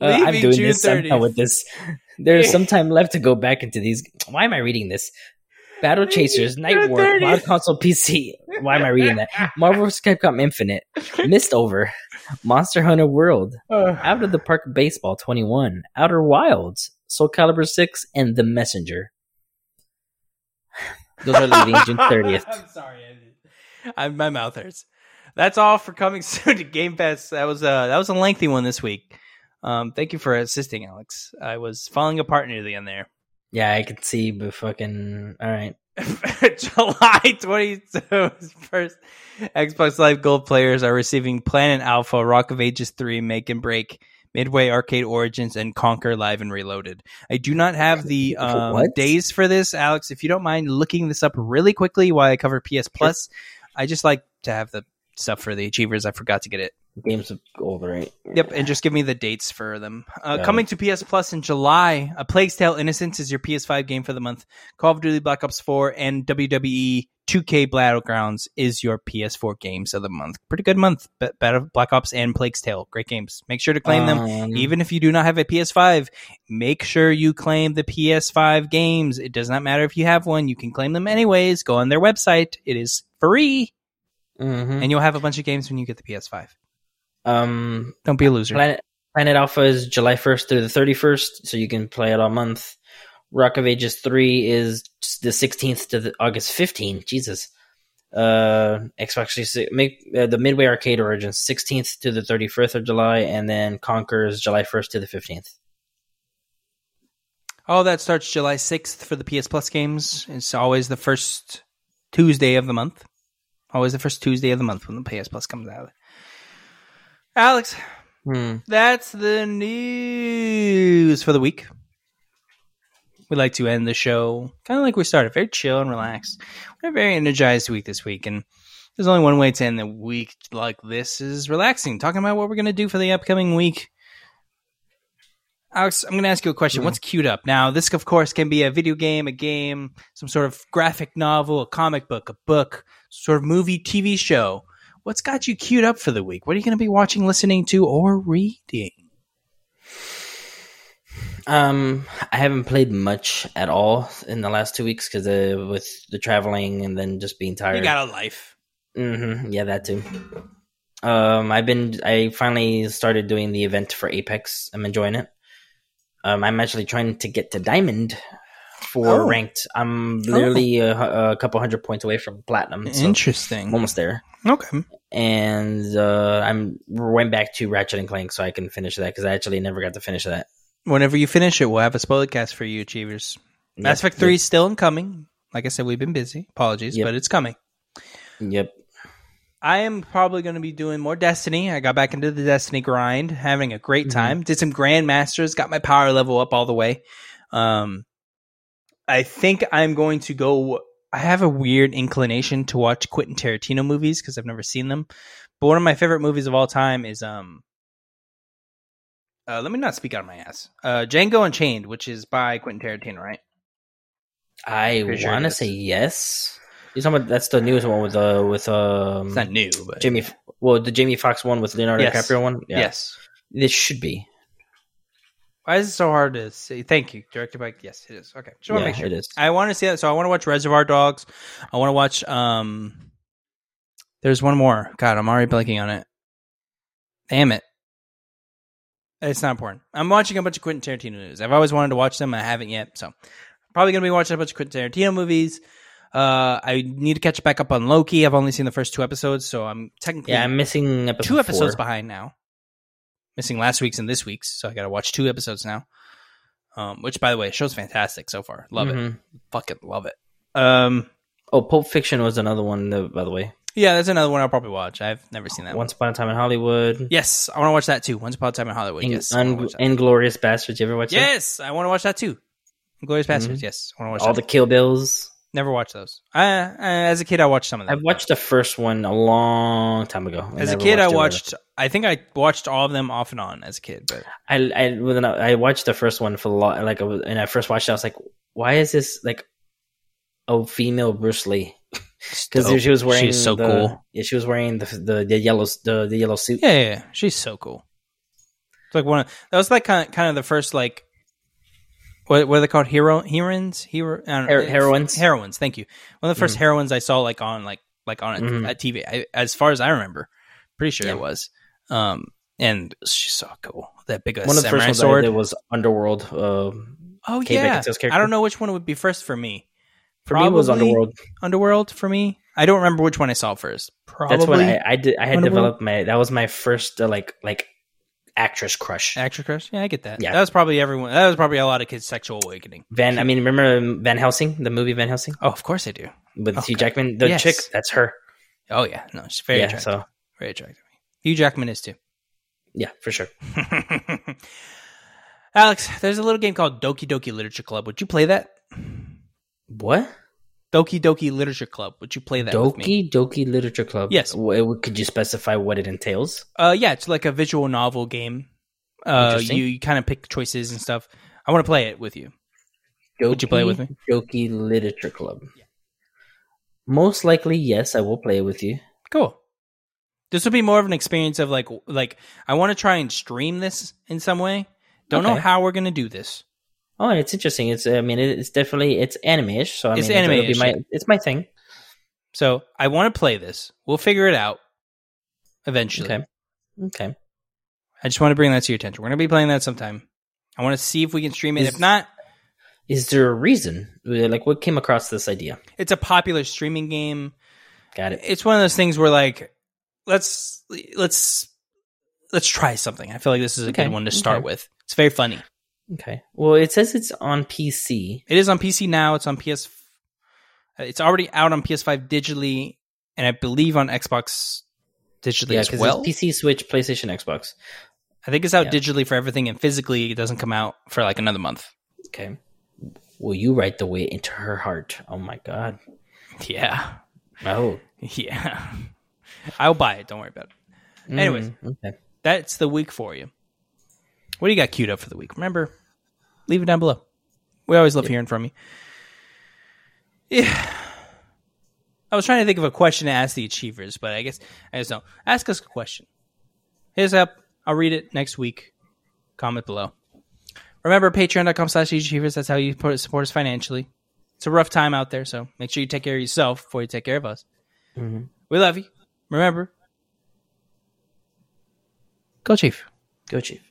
Uh, I'm doing June this somehow 30th. with this. There's [LAUGHS] some time left to go back into these. Why am I reading this? Battle Chasers, Nightwar, 30th. Mod Console PC. Why am I reading that? Marvel vs. Capcom Infinite, Mistover, Monster Hunter World, [SIGHS] Out of the Park Baseball 21, Outer Wilds, Soul Calibur 6, and The Messenger. [SIGHS] Those are leaving June [LAUGHS] 30th. I'm sorry. I, I, my mouth hurts. That's all for coming [LAUGHS] soon to Game Pass. That was a that was a lengthy one this week. Um, thank you for assisting, Alex. I was falling apart near the end there. Yeah, I could see, but fucking. Alright. [LAUGHS] July 21st, Xbox Live Gold players are receiving Planet Alpha, Rock of Ages 3, Make and Break, Midway Arcade Origins, and Conker Live and Reloaded. I do not have the [LAUGHS] um, days for this, Alex. If you don't mind looking this up really quickly while I cover PS Plus, I just like to have the stuff for the achievers. I forgot to get it. Games of Gold, right? Yep, and just give me the dates for them. Uh, Yeah. coming to PS Plus in July, A Plague's Tale Innocence is your PS5 game for the month. Call of Duty Black Ops 4 and WWE 2K Battlegrounds is your PS4 games of the month. Pretty good month. Battle Black Ops and Plague's Tale, great games. Make sure to claim them. Um, Even if you do not have a PS5, make sure you claim the PS5 games. It does not matter if you have one; you can claim them anyways. Go on their website; it is free, mhm. and you'll have a bunch of games when you get the PS5. Um, Don't be a loser. Planet Planet Alpha is July 1st through the 31st, so you can play it all month. Rock of Ages 3 is the 16th to the August 15th. Jesus. Uh, Xbox 360 make uh, the Midway Arcade Origins 16th to the 31st of July, and then Conker's July 1st to the 15th. All that starts July 6th for the PS Plus games. It's always the first Tuesday of the month. Always the first Tuesday of the month when the PS Plus comes out. Alex, Hmm. that's the news for the week. We like to end the show kind of like we started, very chill and relaxed. We had a very energized week this week, and there's only one way to end the week like this is relaxing, talking about what we're going to do for the upcoming week. Alex, I'm going to ask you a question. Mhm. What's queued up? Now, this, of course, can be a video game, a game, some sort of graphic novel, a comic book, a book, sort of movie, TV show. What's got you queued up for the week? What are you going to be watching, listening to, or reading? Um, I haven't played much at all in the last two weeks because uh, with the traveling and then just being tired. You got a life. Mm-hmm. Yeah, that too. Um, I've been. I finally started doing the event for Apex. I'm enjoying it. Um, I'm actually trying to get to diamond for Oh. ranked. I'm literally a, a couple hundred points away from platinum. So Interesting. I'm almost there. Okay. And uh, I'm went back to Ratchet and Clank so I can finish that because I actually never got to finish that. Whenever you finish it, we'll have a spoiler cast for you, Achievers. Mass Effect 3 is still incoming. Like I said, we've been busy. Apologies, Yep. but it's coming. Yep. yep. I am probably going to be doing more Destiny. I got back into the Destiny grind, having a great Mhm. time. Did some Grandmasters, got my power level up all the way. Um, I think I'm going to go. I have a weird inclination to watch Quentin Tarantino movies because I've never seen them. But one of my favorite movies of all time is um. Uh, let me not speak out of my ass. Uh, Django Unchained, which is by Quentin Tarantino, right? I want to say yes. You're talking about that's the newest one with uh with um It's not new, but Jamie. Well, the Jamie Foxx one with Leonardo Yes. DiCaprio one. Yeah. yes. This should be. Why is it so hard to say? Thank you, directed by. Yes, it is. Okay, just want to Yeah, make sure. it is. I want to see that. So I want to watch Reservoir Dogs. I want to watch. um There's one more. God, I'm already blanking on it. Damn it. It's not important. I'm watching a bunch of Quentin Tarantino movies. I've always wanted to watch them. I haven't yet. So probably gonna be watching a bunch of Quentin Tarantino movies. Uh, I need to catch back up on Loki. I've only seen the first two episodes, so I'm technically Yeah, I'm missing two episodes four. behind now. Missing last week's and this week's, so I got to watch two episodes now. Um, which, by the way, show's fantastic so far. Love it, Mhm. fucking love it. Um, Oh, Pulp Fiction was another one, uh, by the way. yeah, that's another one I'll probably watch. I've never seen that. one. Once Upon a Time in Hollywood. Yes, I want to watch that too. Once upon a time in Hollywood. In- yes, Un- Inglourious Basterds. You ever watch that? yes, I want to watch that too. Glorious Bastards. Yes, I want to watch Mm-hmm. All that. the Kill Bills. Never watched those. I, I, as a kid, I watched some of them. I've watched the first one a long time ago. I as a kid, I watched. I think I watched all of them off and on as a kid. But I I when I watched the first one for a lot. Like, I was, and I first watched it, I was like, "Why is this like a female Bruce Lee?" Because [LAUGHS] she was wearing She's so the- cool. Yeah, she was wearing the the, the yellow the, the yellow suit. Yeah, yeah, yeah. she's so cool. It's like one of that was like kind of, kind of the first like what what are they called hero heroines hero I don't know. Her- heroines? heroines. Thank you. One of the 1st heroines I saw like on like like on a, Mhm. a TV I, as far as I remember. Pretty sure Yeah. it was. Um, and she's so cool. That big uh, One of the samurai first ones sword. I did was Underworld. Um, oh Kate yeah, I don't know which one would be first for me. for me, it was Underworld. Underworld for me. I don't remember which one I saw first. Probably That's when I, I did. I had Underworld? developed my. That was my first uh, like like actress crush. Actress crush. Yeah, I get that. Yeah. that was probably everyone. That was probably a lot of kids' sexual awakening. Van. I mean, remember Van Helsing, the movie Van Helsing Oh, of course I do. with Hugh Jackman. The Yes. chick, that's her. Oh yeah, no, she's very yeah. attractive. So Very attractive. Hugh Jackman is too. yeah, for sure. [LAUGHS] Alex, there's a little game called Doki Doki Literature Club. Would you play that? What? Doki Doki Literature Club. Would you play that with me? Doki Doki Literature Club. Yes. Could you specify what it entails? Uh, yeah, it's like a visual novel game. Uh, you, you kind of pick choices and stuff. I want to play it with you. Would you play it with me? Doki Literature Club. Most likely, yes, I will play it with you. Cool. This will be more of an experience of like like I want to try and stream this in some way. Don't know how we're gonna do this. Oh, and it's interesting. It's I mean, it's definitely it's anime-ish. So I It's mean, it'll be anime-ish, my it's my thing. So I want to play this. We'll figure it out eventually. Okay. Okay. I just want to bring that to your attention. We're gonna be playing that sometime. I want to see if we can stream it. Is- if not, Is there a reason? Like, what came across this idea? it's a popular streaming game. Got it. It's one of those things where like let's let's let's try something. I feel like this is a Okay, good one to start okay. with. It's very funny. Okay. Well, it says it's on PC. It is on PC now. It's on PS. Uh, it's already out on PS5 digitally, and I believe on Xbox digitally Yeah, as well. it's PC, Switch, PlayStation, Xbox. I think it's out Yeah. digitally for everything, and physically it doesn't come out for like another month. Okay. Will you write the way into her heart? Oh my god. [LAUGHS] Yeah, Oh. [LAUGHS] yeah. I'll buy it. Don't worry about it. Anyways. Mm, okay. That's the week for you. What do you got queued up for the week? Remember, leave it down below. We always love hearing from you. Yeah. I was trying to think of a question to ask the achievers, but I guess I just don't. Ask us a question. Hit us up. I'll read it next week. Comment below. Remember, patreon.com slash Chiefers. That's how you support us financially. It's a rough time out there, so make sure you take care of yourself before you take care of us. Mm-hmm. We love you. Remember, go Chief. Go Chief.